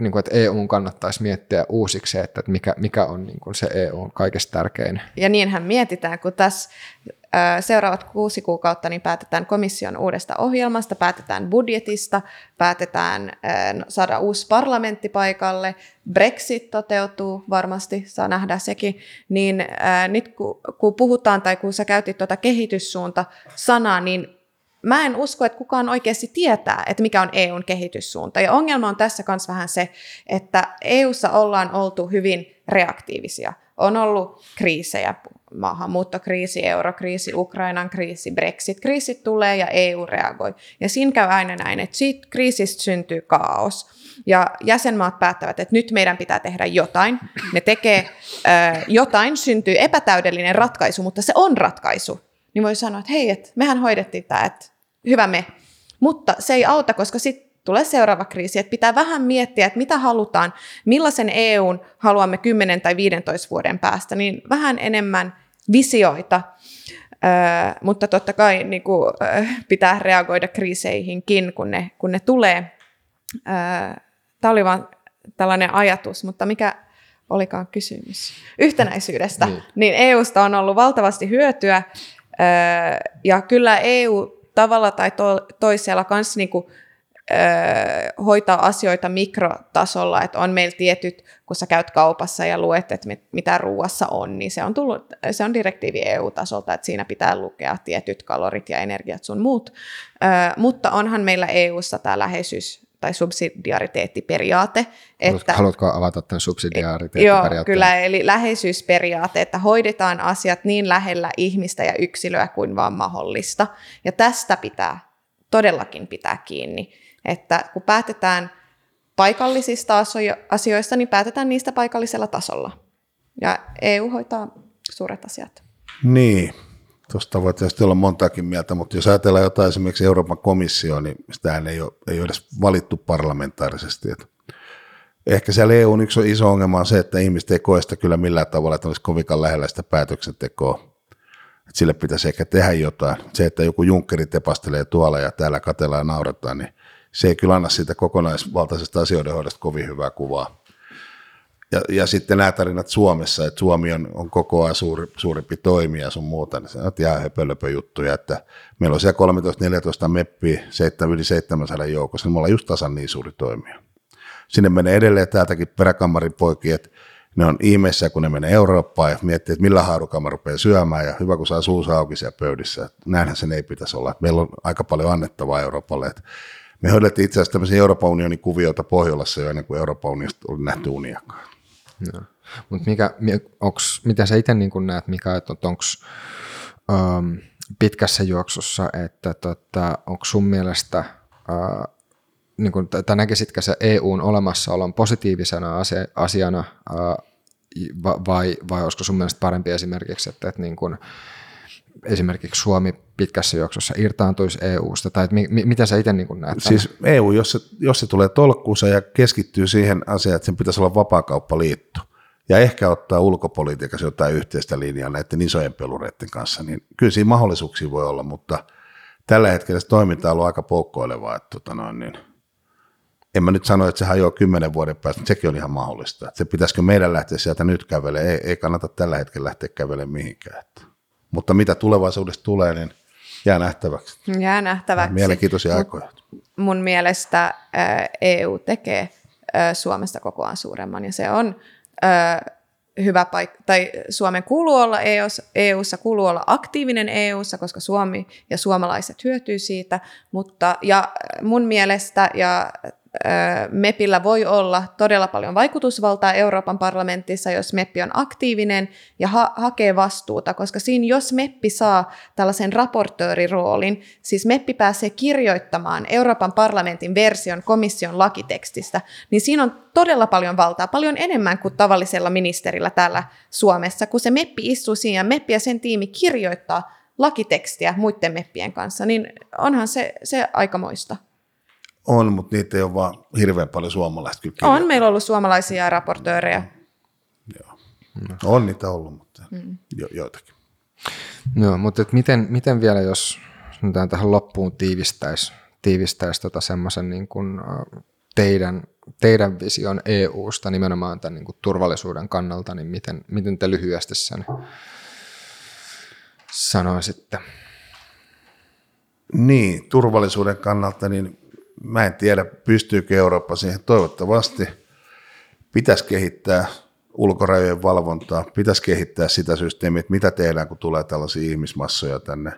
niin kuin, että EU kannattaisi miettiä uusiksi, että mikä, mikä on niin kuin se EU kaikista tärkein. Ja niinhän mietitään, kun tässä seuraavat kuusi kuukautta niin päätetään komission uudesta ohjelmasta, päätetään budjetista, päätetään saada uusi parlamentti paikalle, Brexit toteutuu varmasti, saa nähdä sekin, niin nyt kun, kun puhutaan tai kun sä käytit tuota kehityssuunta-sanaa, niin mä en usko, että kukaan oikeasti tietää, että mikä on EUn kehityssuunta. Ja ongelma on tässä myös vähän se, että EUssa ollaan oltu hyvin reaktiivisia. On ollut kriisejä, maahanmuuttokriisi, eurokriisi, Ukrainan kriisi, Brexit-kriisi tulee ja EU reagoi. Ja siinä käy aina näin, että siitä kriisistä syntyy kaos. Ja jäsenmaat päättävät, että nyt meidän pitää tehdä jotain. Ne tekee jotain, syntyy epätäydellinen ratkaisu, mutta se on ratkaisu. Niin voi sanoa, että hei, että mehän hoidettiin tämä, että hyvä me. Mutta se ei auta, koska sitten tulee seuraava kriisi, että pitää vähän miettiä, että mitä halutaan, millaisen EUn haluamme 10 tai 15 vuoden päästä, niin vähän enemmän visioita, äh, mutta totta kai niin kuin, äh, pitää reagoida kriiseihinkin, kun ne, kun ne tulee. Äh, Tämä oli vain tällainen ajatus, mutta mikä olikaan kysymys? Yhtenäisyydestä. Niin. niin EUsta on ollut valtavasti hyötyä, ja kyllä EU tavalla tai to, toisella kanssa niin kuin, hoitaa asioita mikrotasolla, että on meillä tietyt, kun sä käyt kaupassa ja luet, että mitä ruuassa on, niin se on, tullut, se on direktiivi EU-tasolta, että siinä pitää lukea tietyt kalorit ja energiat sun muut, mutta onhan meillä EU-ssa tämä läheisyys tai subsidiariteettiperiaate. Että, Haluatko avata tämän subsidiariteettiperiaatteen? Joo, kyllä, eli läheisyysperiaate, että hoidetaan asiat niin lähellä ihmistä ja yksilöä kuin vaan mahdollista. Ja tästä pitää todellakin pitää kiinni, että kun päätetään paikallisista asioista, niin päätetään niistä paikallisella tasolla. Ja EU hoitaa suuret asiat. Niin, Tuosta voi tietysti olla montaakin mieltä, mutta jos ajatellaan jotain esimerkiksi Euroopan komissio, niin sitähän ei ole, ei ole edes valittu parlamentaarisesti. Että ehkä siellä EUn yksi iso ongelma on se, että ihmiset ei koe sitä kyllä millään tavalla, että olisi kovinkaan lähellä sitä päätöksentekoa. Että sille pitäisi ehkä tehdä jotain. Se, että joku junkkeri tepastelee tuolla ja täällä katellaan ja nauretaan, niin se ei kyllä anna siitä kokonaisvaltaisesta asioiden hoidosta kovin hyvää kuvaa ja, ja sitten nämä tarinat Suomessa, että Suomi on, on koko ajan suuri, suurempi toimija sun muuta, niin se on höpölöpö juttuja, että meillä on siellä 13-14 meppiä 7, yli 700 joukossa, niin me ollaan just tasan niin suuri toimija. Sinne menee edelleen täältäkin peräkammarin poikia, että ne on ihmeessä, kun ne menee Eurooppaan ja miettii, että millä haarukalla mä rupean syömään ja hyvä, kun saa suusa auki siellä pöydissä. Näinhän sen ei pitäisi olla. Meillä on aika paljon annettavaa Euroopalle. Että me hoidettiin itse asiassa tämmöisiä Euroopan unionin kuvioita Pohjolassa jo ennen kuin Euroopan unionista oli nähty uniakaan. No. Mutta mikä, onks, mitä sä itse niin näet, mikä, että onko pitkässä juoksussa, että tota, onko sun mielestä, uh, niin kun, tai näkisitkö se EUn olemassaolon positiivisena asia, asiana, uh, vai, vai olisiko sun mielestä parempi esimerkiksi, että, että niin kun, esimerkiksi Suomi pitkässä juoksussa irtaantuisi EU-sta, tai mi, mi, mitä sä itse niin näet? Siis tämän? EU, jos se, jos se tulee tolkkuunsa ja keskittyy siihen asiaan, että sen pitäisi olla vapaakauppaliitto, ja ehkä ottaa ulkopolitiikassa jotain yhteistä linjaa näiden isojen pelureiden kanssa, niin kyllä siinä mahdollisuuksia voi olla, mutta tällä hetkellä se toiminta on ollut aika poukkoilevaa, että tota noin, niin, en mä nyt sano, että se hajoaa kymmenen vuoden päästä, mutta sekin on ihan mahdollista. Että se pitäisikö meidän lähteä sieltä nyt kävelemään, ei, ei kannata tällä hetkellä lähteä kävelemään mihinkään. Että. Mutta mitä tulevaisuudessa tulee, niin jää nähtäväksi. Jää nähtäväksi. Mielenkiintoisia aikoja. Mun mielestä EU tekee Suomesta koko ajan suuremman ja se on hyvä paikka, tai Suomen kuuluu olla EUssa, EUssa, kuuluu olla aktiivinen EUssa, koska Suomi ja suomalaiset hyötyy siitä, mutta ja mun mielestä ja MEPillä voi olla todella paljon vaikutusvaltaa Euroopan parlamentissa, jos MEPpi on aktiivinen ja ha- hakee vastuuta, koska siinä jos MEPpi saa tällaisen raportööriroolin, siis MEPpi pääsee kirjoittamaan Euroopan parlamentin version komission lakitekstistä, niin siinä on todella paljon valtaa, paljon enemmän kuin tavallisella ministerillä täällä Suomessa, kun se MEPpi istuu siinä ja MEPpi ja sen tiimi kirjoittaa lakitekstiä muiden MEPPien kanssa, niin onhan se, se aikamoista. On, mutta niitä ei ole vaan hirveän paljon suomalaista kyllä On meillä ollut suomalaisia raportöörejä. Joo. On niitä ollut, mutta mm. jo, joitakin. Joo, mutta et miten, miten vielä, jos tähän loppuun tiivistäisi tiivistäisi tota semmoisen niin kuin, teidän, teidän vision EU-sta nimenomaan tämän niin kuin turvallisuuden kannalta, niin miten, miten te lyhyesti sen sanoisitte? Niin, turvallisuuden kannalta, niin mä en tiedä, pystyykö Eurooppa siihen. Toivottavasti pitäisi kehittää ulkorajojen valvontaa, pitäisi kehittää sitä systeemiä, että mitä tehdään, kun tulee tällaisia ihmismassoja tänne.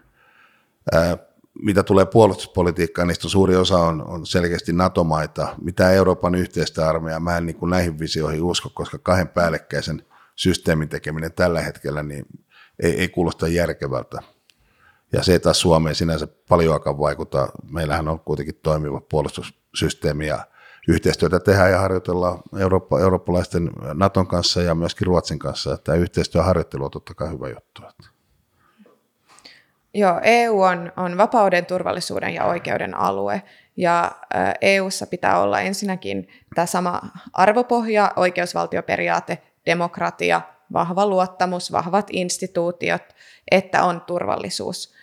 Ää, mitä tulee puolustuspolitiikkaan, niistä suuri osa on, on selkeästi NATO-maita. Mitä Euroopan yhteistä armeijaa, mä en niin kuin näihin visioihin usko, koska kahden päällekkäisen systeemin tekeminen tällä hetkellä niin ei, ei kuulosta järkevältä. Ja se taas Suomeen sinänsä paljoakaan vaikuta. Meillähän on kuitenkin toimiva puolustussysteemi ja yhteistyötä tehdään ja harjoitellaan Eurooppa, eurooppalaisten Naton kanssa ja myöskin Ruotsin kanssa. Tämä yhteistyöharjoittelu on totta kai hyvä juttu. Joo, EU on, on vapauden, turvallisuuden ja oikeuden alue. Ja EUssa pitää olla ensinnäkin tämä sama arvopohja, oikeusvaltioperiaate, demokratia, vahva luottamus, vahvat instituutiot, että on turvallisuus.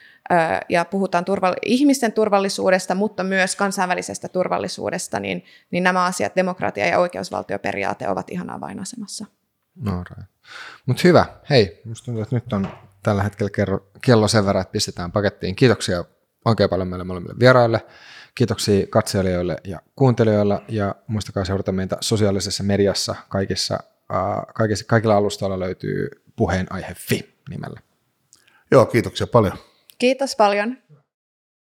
Ja puhutaan turval- ihmisten turvallisuudesta, mutta myös kansainvälisestä turvallisuudesta, niin, niin nämä asiat, demokratia ja oikeusvaltioperiaate, ovat ihan avainasemassa. No, Mutta hyvä. Hei, musta tuntuu, että nyt on tällä hetkellä kello sen verran, että pistetään pakettiin. Kiitoksia oikein paljon meille molemmille vieraille. Kiitoksia katselijoille ja kuuntelijoille ja muistakaa seurata meitä sosiaalisessa mediassa kaikissa, äh, kaikissa kaikilla alustoilla löytyy puheenaihe.fi nimellä. Joo, kiitoksia paljon. Kiitos paljon.